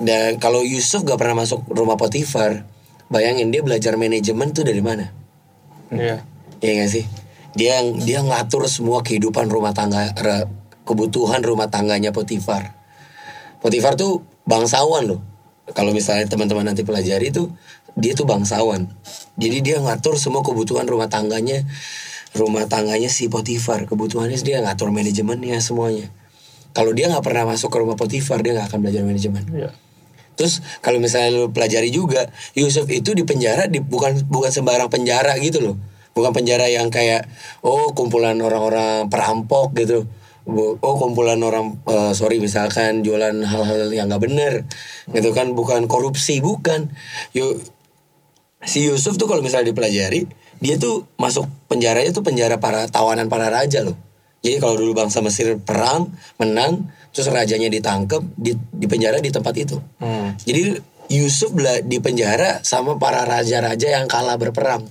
dan kalau Yusuf gak pernah masuk rumah Potifar bayangin dia belajar manajemen tuh dari mana Iya. Iya gak sih? Dia dia ngatur semua kehidupan rumah tangga kebutuhan rumah tangganya Potifar. Potifar tuh bangsawan loh. Kalau misalnya teman-teman nanti pelajari tuh dia tuh bangsawan. Jadi dia ngatur semua kebutuhan rumah tangganya rumah tangganya si Potifar. Kebutuhannya dia ngatur manajemennya semuanya. Kalau dia nggak pernah masuk ke rumah Potifar dia nggak akan belajar manajemen. Iya. Terus kalau misalnya lu pelajari juga, Yusuf itu di penjara di, bukan bukan sembarang penjara gitu loh. Bukan penjara yang kayak oh kumpulan orang-orang perampok gitu. Oh kumpulan orang eh, sorry misalkan jualan hal-hal yang nggak bener gitu kan bukan korupsi bukan. Yo si Yusuf tuh kalau misalnya dipelajari dia tuh masuk penjaranya tuh penjara para tawanan para raja loh. Jadi kalau dulu bangsa Mesir perang menang terus rajanya ditangkap di, di penjara di tempat itu. Hmm. Jadi Yusuf di penjara sama para raja-raja yang kalah berperang.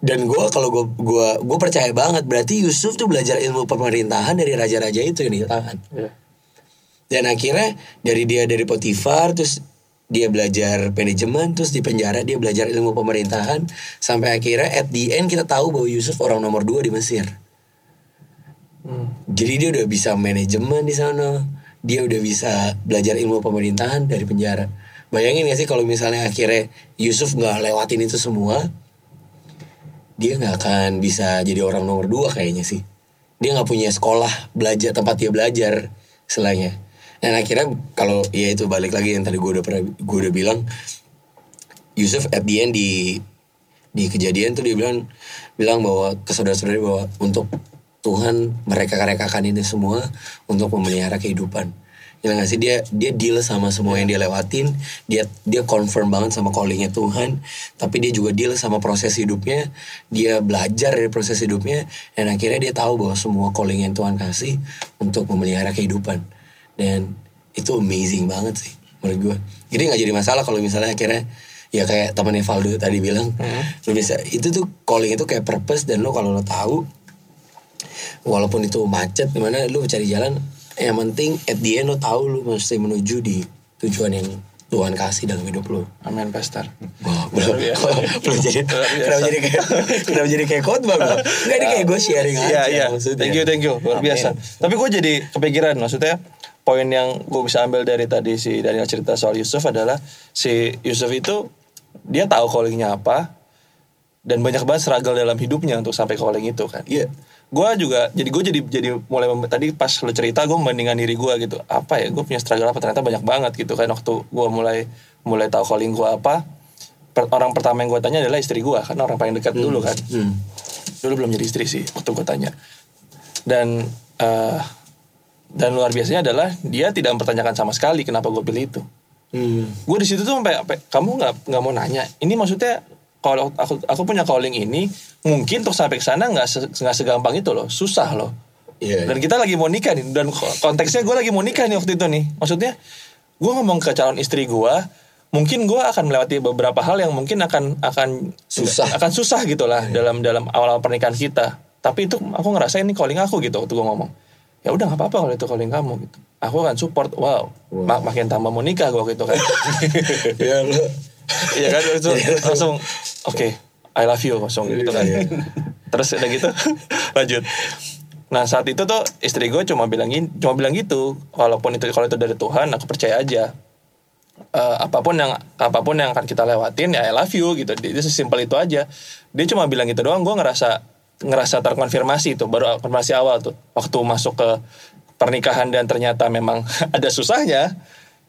Dan gue kalau gue gua gue percaya banget berarti Yusuf tuh belajar ilmu pemerintahan dari raja-raja itu yang ditahan. Iya. Dan akhirnya dari dia dari Potifar terus dia belajar manajemen terus di penjara dia belajar ilmu pemerintahan sampai akhirnya at the end kita tahu bahwa Yusuf orang nomor dua di Mesir. Hmm. Jadi dia udah bisa manajemen di sana, dia udah bisa belajar ilmu pemerintahan dari penjara. Bayangin gak sih kalau misalnya akhirnya Yusuf nggak lewatin itu semua, dia nggak akan bisa jadi orang nomor dua kayaknya sih. Dia nggak punya sekolah belajar tempat dia belajar selainnya. Dan akhirnya kalau ya itu balik lagi yang tadi gue udah pernah gue udah bilang, Yusuf at the end di di kejadian tuh dia bilang bilang bahwa ke saudara-saudara bahwa untuk Tuhan mereka-rekakan ini semua untuk memelihara kehidupan. Ya nggak sih? Dia dia deal sama semua yang dia lewatin, dia dia confirm banget sama callingnya Tuhan, tapi dia juga deal sama proses hidupnya, dia belajar dari proses hidupnya, dan akhirnya dia tahu bahwa semua calling yang Tuhan kasih untuk memelihara kehidupan, dan itu amazing banget sih menurut gue. Jadi nggak jadi masalah kalau misalnya akhirnya ya kayak temannya Valdo tadi bilang, lu bisa itu tuh calling itu kayak purpose dan lo kalau lo tahu walaupun itu macet gimana lu cari jalan yang penting at the end lo tahu lu mesti menuju di tujuan yang Tuhan kasih dalam hidup lu. Amin, Pastor. Wah, belum, belum jadi, kenapa jadi kayak, kenapa jadi kayak khotbah bro? Enggak ini kayak gue sharing aja Iya, iya. Thank you, thank you. Luar biasa. Tapi gue jadi kepikiran, maksudnya poin yang gue bisa ambil dari tadi si Daniel cerita soal Yusuf adalah si Yusuf itu dia tahu callingnya apa dan banyak banget struggle dalam hidupnya untuk sampai calling itu kan. Iya. Gue juga jadi gue jadi jadi mulai tadi pas lo cerita gue membandingkan diri gue gitu apa ya gue punya struggle apa ternyata banyak banget gitu kan waktu gue mulai mulai tahu calling gue apa per- orang pertama yang gue tanya adalah istri gue kan orang paling dekat dulu kan Hmm. dulu belum jadi istri sih waktu gue tanya dan eh, dan luar biasanya adalah dia tidak mempertanyakan sama sekali kenapa gue pilih itu. Hmm. gue di situ tuh sampai sampai, kamu nggak nggak mau nanya. Ini maksudnya kalau aku aku punya calling ini mungkin untuk sampai ke sana nggak se- nggak segampang itu loh. Susah loh. Iya. dan kita lagi mau nikah nih. Dan ko- konteksnya gue lagi mau nikah nih waktu itu nih. Maksudnya gue ngomong ke calon istri gue mungkin gue akan melewati beberapa hal yang mungkin akan akan Susah. akan susah gitulah dalam dalam awal pernikahan kita. Tapi itu aku ngerasa ini calling aku gitu waktu gue ngomong ya udah nggak apa-apa kalau itu calling kamu gitu. Aku akan support wow, mak- makin tambah mau nikah gue waktu itu kan. Ya lo. Iya kan itu langsung oke I love you langsung gitu kan. Iya. Terus udah gitu lanjut. Nah saat itu tuh istri gue cuma bilangin cuma bilang gitu. Walaupun itu kalau itu dari Tuhan aku percaya aja. Eh, apa pun yang apa pun yang akan kita lewatin ya I love you gitu. Itu sesimpel itu aja. Dia cuma bilang gitu doang gue ngerasa ngerasa terkonfirmasi itu baru konfirmasi awal tuh. Waktu masuk ke pernikahan dan ternyata memang ada susahnya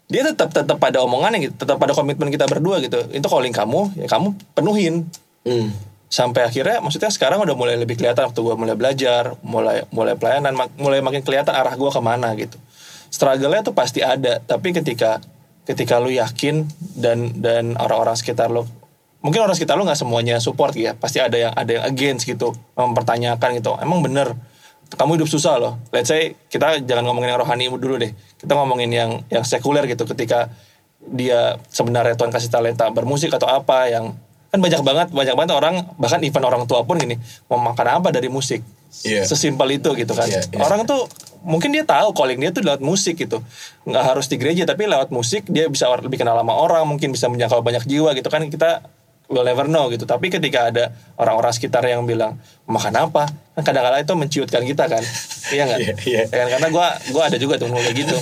dia tetap tetap pada omongannya gitu tetap pada komitmen kita berdua gitu. Itu calling kamu ya kamu penuhin. Hmm. sampai akhirnya maksudnya sekarang udah mulai lebih kelihatan waktu gue mulai belajar mulai mulai pelayanan mak- mulai makin kelihatan arah gue ke mana gitu. Struggle-nya tuh pasti ada tapi ketika ketika lu yakin dan dan orang-orang sekitar lu mungkin orang sekitar lu nggak semuanya support ya. Pasti ada yang ada yang against gitu mempertanyakan gitu. Emang bener kamu hidup susah loh. Let's say kita jangan ngomongin yang rohani dulu deh. Kita ngomongin yang yang sekuler gitu. Ketika dia sebenarnya Tuhan kasih talenta bermusik atau apa yang kan banyak banget banyak banget orang bahkan even orang tua pun gini mau makan apa dari musik? Iya. sesimpel itu gitu kan. Iya, iya. orang tuh mungkin dia tahu calling dia tuh lewat musik gitu. Nggak harus di gereja tapi lewat musik dia bisa lebih kenal sama orang mungkin bisa menjangkau banyak jiwa gitu kan. Kita will never know gitu. Tapi ketika ada orang-orang sekitar yang bilang makan apa? Kan kadang-kadang itu menciutkan kita kan. Iya nggak? Iya, iya. Ya kan? Karena gua gua ada juga tuh kayak gitu.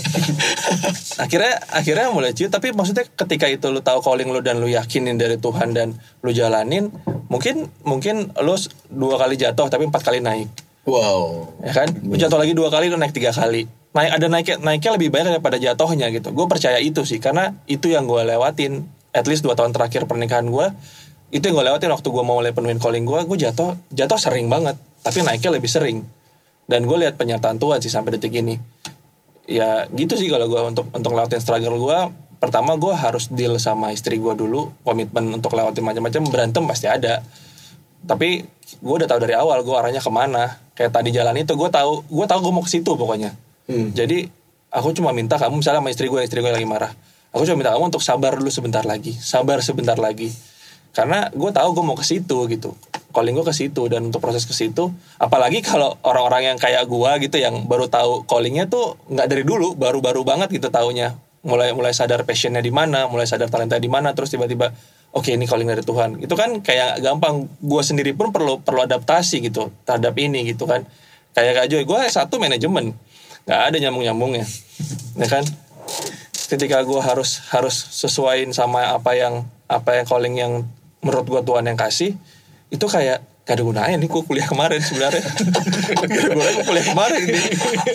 Akhirnya akhirnya mulai ciut. Tapi maksudnya ketika itu lu tahu calling lu dan lu yakinin dari Tuhan dan lu jalanin mungkin mungkin lu s- dua kali jatuh tapi empat kali naik. Wow. ya kan? Lu jatuh lagi dua kali lu naik tiga kali. Naik ada naiknya naiknya lebih banyak daripada jatuhnya gitu. Gue percaya itu sih. Karena itu yang gue lewatin at least dua tahun terakhir pernikahan gue itu yang gue lewatin waktu gue mau mulai penuhin calling gue gue jatuh jatuh sering banget tapi naiknya lebih sering. Dan gue lihat penyertaan Tuhan sih sampai detik ini. Ya gitu sih kalau gue untuk untuk lewatin struggle gue pertama gue harus deal sama istri gue dulu komitmen untuk lewatin macam-macam berantem pasti ada. Tapi gue udah tahu dari awal gue arahnya ke mana. Kayak tadi jalan itu gue tahu gue tahu gue mau ke situ pokoknya. Hmm. jadi aku cuma minta kamu misalnya sama istri gue istri gue lagi marah aku cuma minta kamu untuk sabar dulu sebentar lagi. Sabar sebentar lagi. Karena gue tahu gue mau ke situ gitu. Calling gue ke situ dan untuk proses ke situ apalagi kalau orang-orang yang kayak gue gitu yang baru tahu callingnya tuh nggak dari dulu baru-baru banget gitu taunya. Mulai mulai sadar passionnya di mana mulai sadar talenta di mana terus tiba-tiba oke ini calling dari Tuhan. Itu kan kayak gampang. Gue sendiri pun perlu perlu adaptasi gitu terhadap ini gitu kan. Kayak Kak Joy gue satu manajemen. Nggak ada nyambung nyambungnya ya kan ketika gue harus harus sesuaiin sama apa yang apa yang calling yang menurut gue Tuhan yang kasih itu kayak gak ada gunanya nih gue kuliah kemarin sebenarnya. Gak ada gunanya gue kuliah kemarin nih.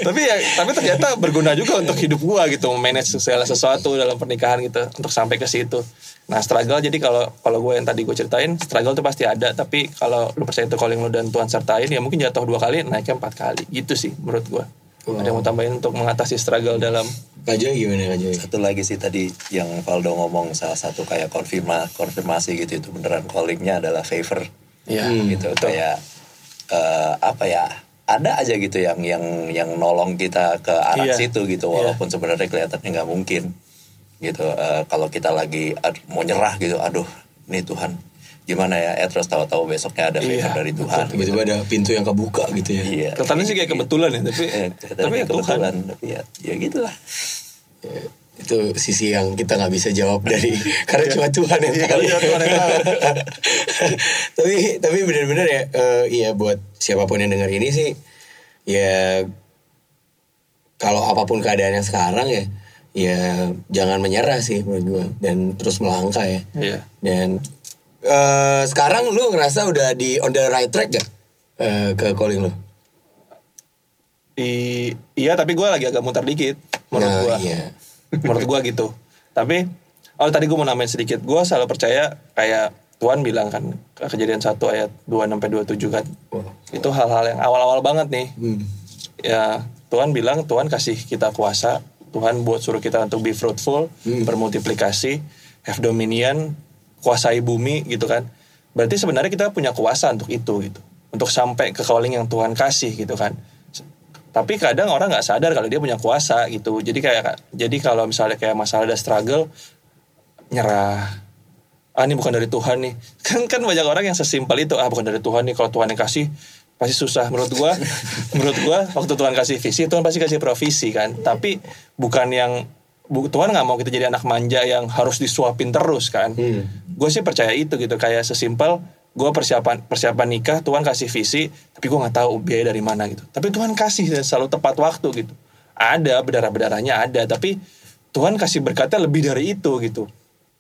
Tapi ya tapi ternyata berguna juga untuk hidup gue gitu manage segala sesuatu dalam pernikahan gitu untuk sampai ke situ. Nah struggle jadi kalau kalau gue yang tadi gue ceritain struggle itu pasti ada. Tapi kalau lu percaya itu calling lu dan Tuhan sertain ya mungkin jatuh dua kali naiknya empat kali. Gitu sih menurut gue ada yang mau tambahin untuk mengatasi struggle dalam Joy gimana Joy? satu lagi sih tadi yang Valdo ngomong salah satu kayak konfirma konfirmasi gitu itu beneran callingnya adalah favor Iya, gitu kayak eh, apa ya ada aja gitu yang yang yang nolong kita ke arah Iya. situ gitu Iya. walaupun sebenarnya kelihatannya nggak mungkin gitu Eh, kalau kita lagi ad- mau nyerah gitu aduh nih Tuhan gimana ya eh terus tahu-tahu besoknya ada favor Iya, dari Tuhan Tiba-tiba ada pintu yang kebuka gitu ya. iya Kelihatannya sih kayak kebetulan ya, tapi Eh, tapi ya Tuhan. kebetulan tapi ya ya gitulah Ya, Itu sisi yang kita nggak bisa jawab dari karena cuma Tuhan yang tahu. cuma Tuhan yang tahu. tapi tapi benar-benar ya eh, iya buat siapa pun yang dengar ini sih ya kalau apa pun keadaan yang sekarang ya ya jangan menyerah sih menurut gue dan terus melangkah ya. Iya. Dan eh, sekarang lu ngerasa udah di on the right track gak Eh, ke calling lu? I- iya tapi gue lagi agak muter dikit menurut Nah, gue iya. menurut gue gitu tapi oh tadi gue mau nambahin sedikit gue selalu percaya kayak Tuhan bilang kan kejadian 1 ayat 2 sampai 27 kan Wah. itu hal-hal yang awal-awal banget nih Hmm. ya Tuhan bilang Tuhan kasih kita kuasa Tuhan buat suruh kita untuk be fruitful Hmm. bermultiplikasi have dominion kuasai bumi gitu kan. Berarti sebenarnya kita punya kuasa untuk itu gitu. Untuk sampai ke calling yang Tuhan kasih gitu kan. Tapi kadang orang nggak sadar kalau dia punya kuasa gitu. Jadi kayak jadi kalau misalnya kayak masalah ada struggle nyerah. Ah ini bukan dari Tuhan nih. Kan kan banyak orang yang sesimpel itu. Ah bukan dari Tuhan nih. Kalau Tuhan yang kasih pasti susah. Menurut gua menurut gua waktu Tuhan kasih visi Tuhan pasti kasih provisi kan. Tapi bukan yang bu, Tuhan nggak mau kita jadi anak manja yang harus disuapin terus kan. Hmm. Gue sih percaya itu gitu kayak sesimpel gue persiapan persiapan nikah Tuhan kasih visi tapi gue nggak tahu biaya dari mana gitu. Tapi Tuhan kasih dan selalu tepat waktu gitu. Ada berdarah berdarahnya ada tapi Tuhan kasih berkatnya lebih dari itu gitu.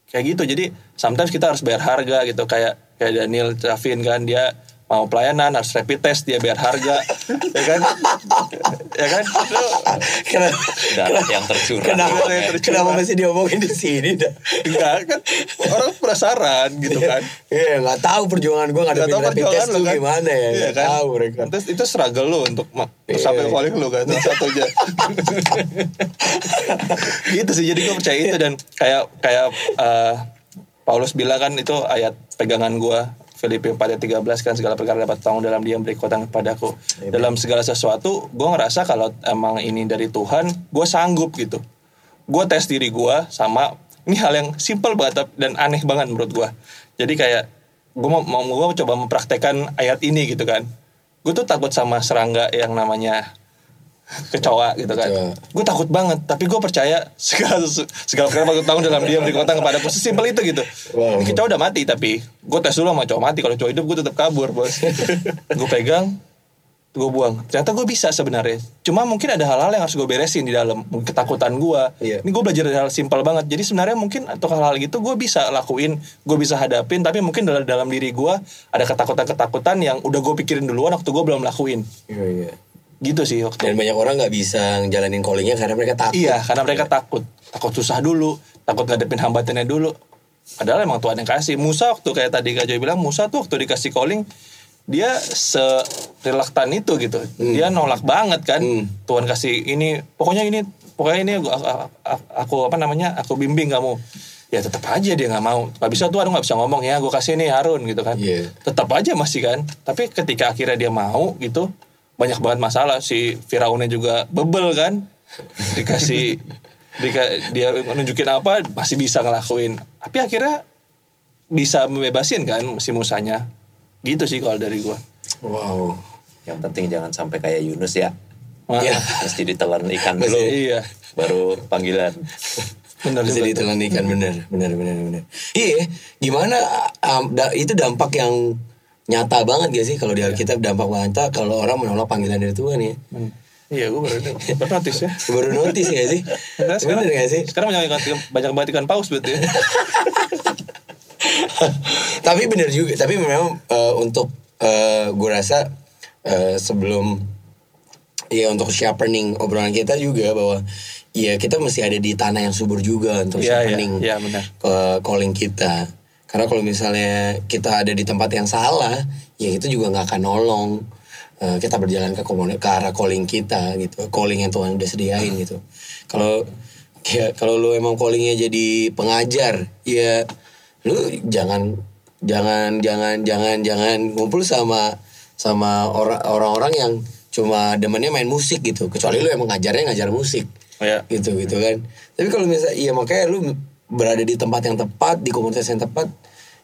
Kayak gitu jadi sometimes kita harus bayar harga gitu kayak kayak Daniel Chavin kan dia mau pelayanan harus rapid test dia bayar harga ya kan ya kan Lu Kenapa? yang tercurah Kenapa, yang tercurah. kenapa masih diomongin di sini dah? enggak kan orang penasaran gitu kan Iya, nggak tahu perjuangan gue Gak ngadepin tau rapid test lu kan gimana ya, Iya nggak kan? tahu mereka. Terus itu struggle lu untuk Iya. sampai ke calling lu kan salah satunya. gitu sih jadi gue percaya itu dan kayak kayak eh, Paulus bilang kan itu ayat pegangan gue Filipi 4 ayat 13 kan segala perkara dapat tanggung dalam dia beri kekuatan kepadaku. Dalam segala sesuatu gue ngerasa kalau emang ini dari Tuhan gue sanggup gitu. Gue tes diri gue sama ini hal yang simple banget dan aneh banget menurut gue jadi kayak gue mau, mau gue coba mempraktekkan ayat ini gitu kan. Gue tuh takut sama serangga yang namanya kecoa gitu kan. Gue takut banget tapi gue percaya segala segala perkara waktu tahun dalam dia beri kekuatan kepada aku sesimpel itu gitu. Wow. ini kecoa udah mati tapi gue tes dulu sama cowok mati. Kalau cowok hidup gue tetap kabur bos. Gue pegang gue buang. Ternyata gue bisa sebenarnya. Cuma mungkin ada hal-hal yang harus gue beresin di dalam ketakutan gue Iya. ini gue belajar dari hal simpel banget. Jadi sebenarnya mungkin untuk hal-hal gitu gue bisa lakuin gue bisa hadapin. Tapi mungkin dalam dalam diri gue ada ketakutan-ketakutan yang udah gue pikirin duluan waktu gue belum lakuin. Iya, iya. Gitu sih waktu Dan banyak orang nggak bisa ngejalanin callingnya karena mereka takut. Iya, karena mereka takut. Takut susah dulu, takut ngadepin hambatannya dulu. Padahal emang Tuhan yang kasih. Musa waktu kayak tadi Kak Joy bilang, Musa tuh waktu dikasih calling, dia se-relaktan itu gitu. Dia nolak banget kan. Hmm. Tuhan kasih ini, pokoknya ini, pokoknya ini aku, aku, aku apa namanya, aku bimbing kamu. Ya tetap aja dia nggak mau. Gak bisa tuh, nggak bisa ngomong ya, gue kasih nih Harun gitu kan. Iya. Tetap aja masih kan. Tapi ketika akhirnya dia mau gitu, banyak banget masalah. Si Firaunnya juga bebel kan. Dikasih dika- dia nunjukin apa masih bisa ngelakuin. Tapi akhirnya bisa membebasin kan si Musanya. Gitu sih kalau dari gua. Wow. Yang penting jangan sampai kayak Yunus ya. Wah, Iya. Mesti ditelan ikan dulu. Iya. Baru panggilan. Benar juga. tuh. ditelan ikan bener, bener, bener, bener. Iya, gimana? um, da- itu dampak yang nyata banget gak sih kalau di Alkitab dampak nyata kalau orang menolak panggilan dari Tuhan ya. Hmm. Iya, gua baru baru notice ya. Baru notice ya sih? Nah, sekarang, Bener gak sih? Sekarang banyak banyak banget ikan paus berarti ya. tapi bener juga tapi memang eh, untuk eh gue rasa eh, sebelum ya untuk sharpening obrolan kita juga bahwa ya kita mesti ada di tanah yang subur juga untuk Iya, iya, sharpening iya, benar. ke calling kita karena kalau misalnya kita ada di tempat yang salah ya itu juga nggak akan nolong. Eh, kita berjalan ke ke arah calling kita gitu calling yang Tuhan udah sediain gitu. Kalau ya kalau lu emang callingnya jadi pengajar ya lu jangan jangan jangan jangan jangan ngumpul sama sama orang orang-orang yang cuma demennya main musik gitu. Kecuali lu emang ngajarnya ngajar musik. Iya. gitu gitu kan. Tapi kalau misalnya iya makanya lu berada di tempat yang tepat di komunitas yang tepat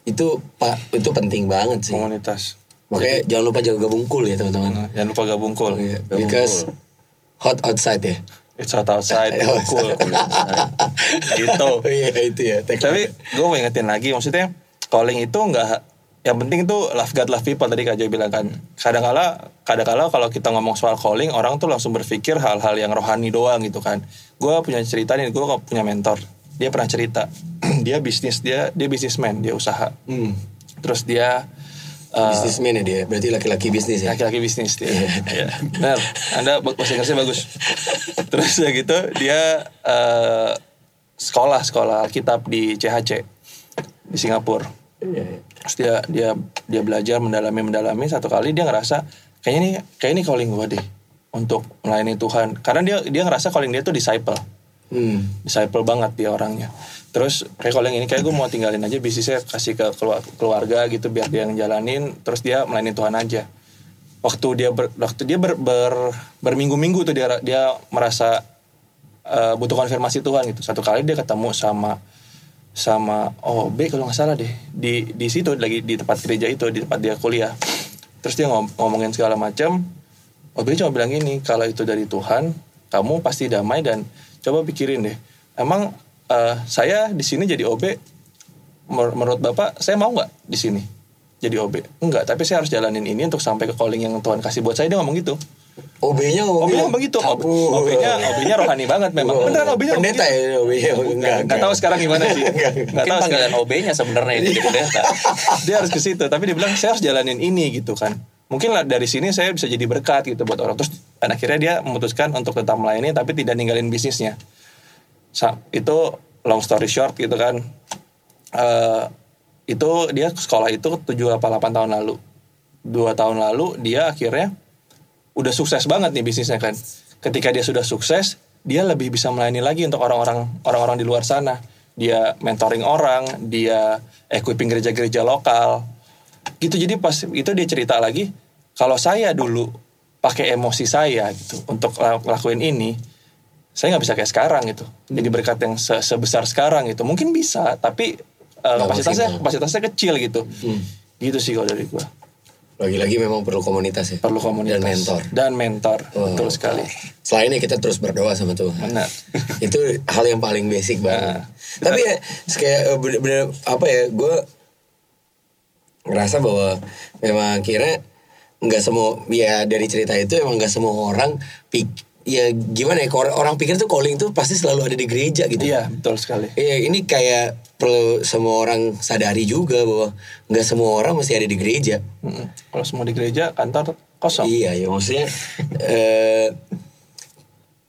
itu pak itu penting banget sih Komunitas. makanya jangan lupa jaga bungkul ya teman-teman Nah, jangan lupa gabung cool. Iya, because hot outside ya It's hot outside, Oh, cool. gitu. Iya itu ya Tapi gue mau ingetin lagi, maksudnya calling itu nggak yang penting tuh love God love people tadi Kak Joy bilang kan. Kadang-kala kadang-kala kalau kita ngomong soal calling orang tuh langsung berpikir hal-hal yang rohani doang gitu kan. Gue punya cerita nih, gue punya mentor. Dia pernah cerita, dia bisnis dia dia bisnisman, dia usaha. hmm. Terus dia uh, bisnismen ya dia berarti laki-laki bisnis ya laki-laki bisnis dia. Iya. Benar. Anda bahasa Inggrisnya bagus. Terus ya gitu dia eh, sekolah sekolah Alkitab di CHC di Singapura. Iya, iya. Terus dia dia dia belajar mendalami mendalami satu kali dia ngerasa kayaknya nih kayak ini calling gue deh untuk melayani Tuhan. Karena dia dia ngerasa calling dia tuh disciple hmm. disciple banget dia orangnya. Terus kayak kalau yang ini kayak gue mau tinggalin aja bisnisnya kasih ke kelu- keluarga gitu biar dia yang jalanin terus dia melayani Tuhan aja. Waktu dia ber, waktu dia ber, ber- berminggu-minggu tuh dia dia merasa eh, butuh konfirmasi Tuhan gitu. Satu kali dia ketemu sama sama oh B kalau nggak salah deh. Di di situ lagi di tempat gereja itu di tempat dia kuliah. Terus dia ngom- ngomongin segala macam OB cuma bilang gini kalau itu dari Tuhan kamu pasti damai dan coba pikirin deh. Emang eh, saya di sini jadi OB menurut bapak saya mau nggak di sini jadi OB enggak tapi saya harus jalanin ini untuk sampai ke calling yang Tuhan kasih buat saya. Dia ngomong gitu. OB-nya OB-nya ngomong gitu. OB- OB-nya OB-nya rohani banget memang. Beneran OB-nya pendeta gitu. ya OB-nya enggak nggak tahu sekarang gimana sih. Nggak Mungkin tahu panggilan sekarang OB-nya sebenarnya itu pendeta. dia harus ke situ tapi dia bilang saya harus jalanin ini gitu kan. Mungkin lah dari sini saya bisa jadi berkat gitu buat orang. Terus dan akhirnya dia memutuskan untuk tetap melayani tapi tidak ninggalin bisnisnya. Itu long story short gitu kan. Eh, itu dia sekolah itu 7 apa 8 tahun lalu. Dua tahun lalu dia akhirnya udah sukses banget nih bisnisnya kan. Ketika dia sudah sukses dia lebih bisa melayani lagi untuk orang-orang orang-orang di luar sana. Dia mentoring orang dia equipping gereja-gereja lokal. Gitu jadi pas itu dia cerita lagi kalau saya dulu pakai emosi saya gitu untuk lakuin ini saya nggak bisa kayak sekarang gitu jadi berkat yang se sebesar sekarang gitu mungkin bisa tapi uh, kapasitasnya kapasitasnya kecil gitu hmm. gitu sih kalau dari gua lagi-lagi memang perlu komunitas ya. Perlu komunitas. Dan mentor. Dan mentor. Oh. Betul sekali. Selainnya kita terus berdoa sama Tuhan. Benar. itu hal yang paling basic banget. Nah. Tapi ya kayak eh, bener-bener apa ya gue ngerasa bahwa memang kira nggak semua ya dari cerita itu emang nggak semua orang pik ya gimana ya orang pikir tuh calling tuh pasti selalu ada di gereja gitu. Iya betul sekali. Iya ini kayak perlu semua orang sadari juga bahwa nggak semua orang mesti ada di gereja. Hmm. Kalau semua di gereja kantor kosong. Iya ya maksudnya eh,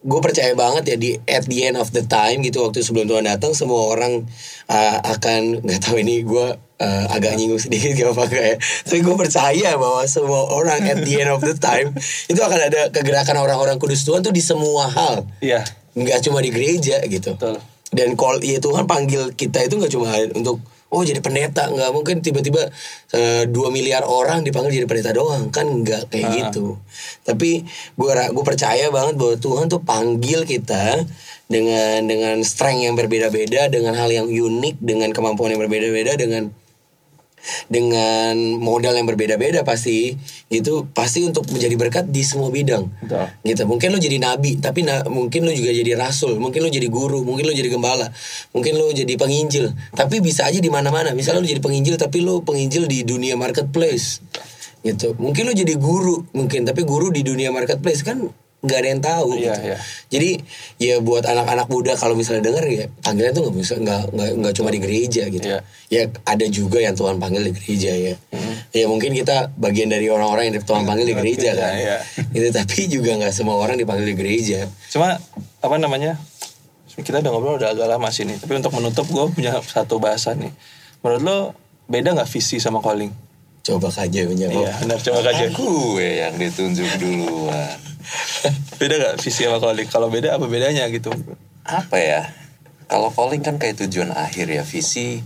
gue percaya banget ya di at the end of the time gitu waktu sebelum Tuhan datang semua orang uh, akan nggak tahu ini gue uh, agak nyinggung sedikit gak apa apa ya. Tapi gue percaya bahwa semua orang at the end of the time itu akan ada kegerakan orang-orang kudus Tuhan tuh di semua hal. Iya. Nggak cuma di gereja gitu. Betul. dan call ya Tuhan panggil kita itu nggak cuma untuk oh jadi pendeta. Nggak mungkin tiba-tiba uh, dua miliar orang dipanggil jadi pendeta doang. Kan nggak kayak uh. gitu. Tapi gue gue percaya banget bahwa Tuhan tuh panggil kita dengan dengan strength yang berbeda-beda dengan hal yang unik dengan kemampuan yang berbeda-beda dengan dengan modal yang berbeda-beda pasti. Itu pasti untuk menjadi berkat di semua bidang. Betul. gitu. Mungkin lo jadi nabi tapi na mungkin lo juga jadi rasul. Mungkin lo jadi guru mungkin lo jadi gembala. Mungkin lo jadi penginjil. Tapi bisa aja di mana-mana. Misalnya lo jadi penginjil tapi lo penginjil di dunia marketplace. Gitu. Mungkin lo jadi guru mungkin. Tapi guru di dunia marketplace kan nggak ada yang tahu iya, gitu. iya. jadi ya buat anak-anak muda kalau misalnya denger ya panggilan tuh nggak bisa nggak cuma di gereja gitu iya. ya ada juga yang Tuhan panggil di gereja ya hmm. ya mungkin kita bagian dari orang-orang yang Tuhan panggil di gereja kan iya. itu tapi juga nggak semua orang dipanggil di gereja cuma apa namanya kita udah ngobrol udah agak lama sih nih tapi untuk menutup gue punya satu bahasa nih menurut lo beda nggak visi sama calling coba kaja menjawab iya benar coba kaja gue yang ditunjuk duluan beda gak visi sama calling? Kalau beda apa bedanya gitu? Apa ya? Kalau calling kan kayak tujuan akhir ya. Visi,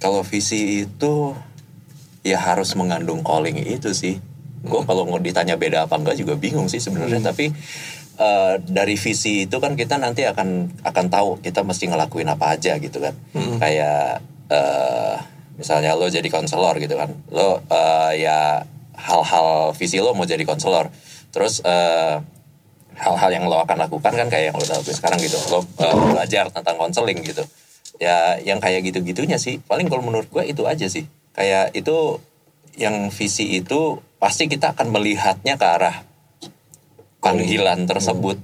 kalau visi itu ya harus mengandung calling itu sih. Gue hmm. kalau mau ditanya beda apa enggak juga bingung sih sebenarnya. Hmm. Tapi uh, dari visi itu kan kita nanti akan akan tahu kita mesti ngelakuin apa aja gitu kan. Hmm. Kayak uh, misalnya lo jadi konselor gitu kan. Lo uh, ya hal-hal visi lo mau jadi konselor. Terus eh, hal-hal yang lo akan lakukan kan kayak yang lo lakukan sekarang gitu. Lo uh, belajar tentang konseling gitu. Ya yang kayak gitu-gitunya sih paling kalau menurut gue itu aja sih. Kayak itu yang visi itu pasti kita akan melihatnya ke arah panggilan tersebut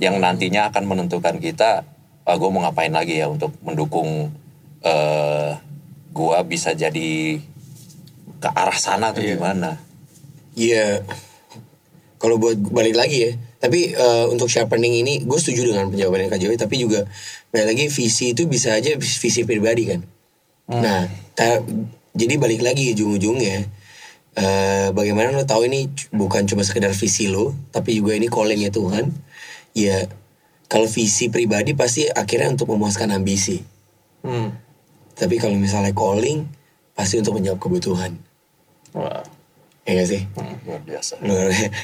yang nantinya akan menentukan kita ah, gue mau ngapain lagi ya untuk mendukung uh, gue bisa jadi ke arah sana tuh yeah. gimana iya yeah kalau buat balik lagi ya tapi uh, untuk sharpening ini gue setuju dengan penjawaban Kak Joy tapi juga balik lagi visi itu bisa aja visi pribadi kan hmm. nah ta- jadi balik lagi ujung-ujungnya uh, bagaimana lo tahu ini bukan cuma sekedar visi lo tapi juga ini callingnya Tuhan ya kalau visi pribadi pasti akhirnya untuk memuaskan ambisi hmm. Tapi kalau misalnya calling pasti untuk menjawab kebutuhan wow Iya gak sih? Hmm, luar biasa.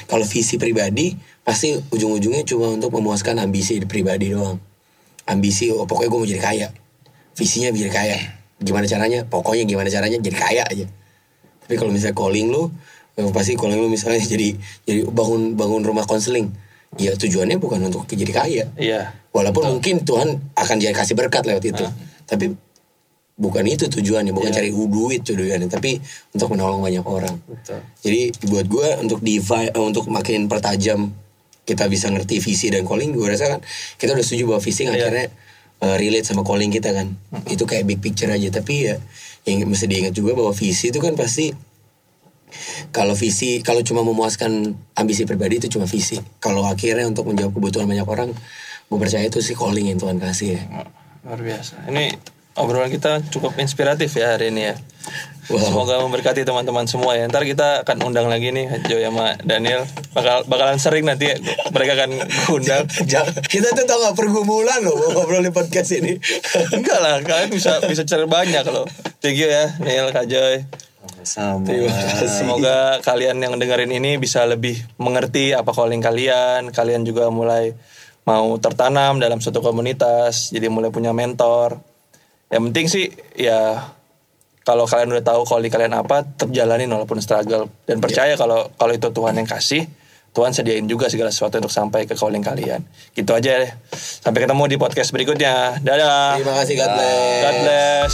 Kalau visi pribadi pasti ujung-ujungnya cuma untuk memuaskan ambisi pribadi doang. Ambisi, oh, pokoknya gue mau jadi kaya. Visinya jadi kaya. Gimana caranya? Pokoknya gimana caranya jadi kaya aja. Tapi kalau misalnya calling lu, eh, pasti calling lu misalnya jadi jadi bangun bangun rumah konseling. Ya tujuannya bukan untuk jadi kaya. Iya. Walaupun Betul. mungkin Tuhan akan jadi kasih berkat lewat itu. Uh. Tapi bukan itu tujuannya bukan yeah. cari duit tujuannya tapi untuk menolong banyak orang Betul. jadi buat gue untuk divide uh, untuk makin pertajam kita bisa ngerti visi dan calling gue rasa kan kita udah setuju bahwa visi yeah. akhirnya uh, relate sama calling kita kan uh-huh. itu kayak big picture aja tapi ya yang mesti diingat juga bahwa visi itu kan pasti kalau visi kalau cuma memuaskan ambisi pribadi itu cuma visi kalau akhirnya untuk menjawab kebutuhan banyak orang gue percaya itu sih calling yang Tuhan kasih ya luar biasa ini obrolan kita cukup inspiratif ya hari ini ya. Semoga memberkati teman-teman semua ya. Ntar kita akan undang lagi nih Joy sama Daniel. Bakal bakalan sering nanti ya. mereka akan undang. Kita tuh tau gak pergumulan loh ngobrol di podcast ini. Enggak lah, kalian bisa bisa cari banyak loh. Thank you ya, Neil, Kak Joy. Sama. Semoga kalian yang dengerin ini bisa lebih mengerti apa calling kalian. Kalian juga mulai mau tertanam dalam suatu komunitas, jadi mulai punya mentor. Yang penting sih ya kalau kalian udah tahu calling kalian apa, tetap jalanin walaupun struggle dan percaya kalau kalau itu Tuhan yang kasih, Tuhan sediain juga segala sesuatu untuk sampai ke calling kalian. Gitu aja deh. Sampai ketemu di podcast berikutnya. Dadah. Terima kasih God bless. God bless.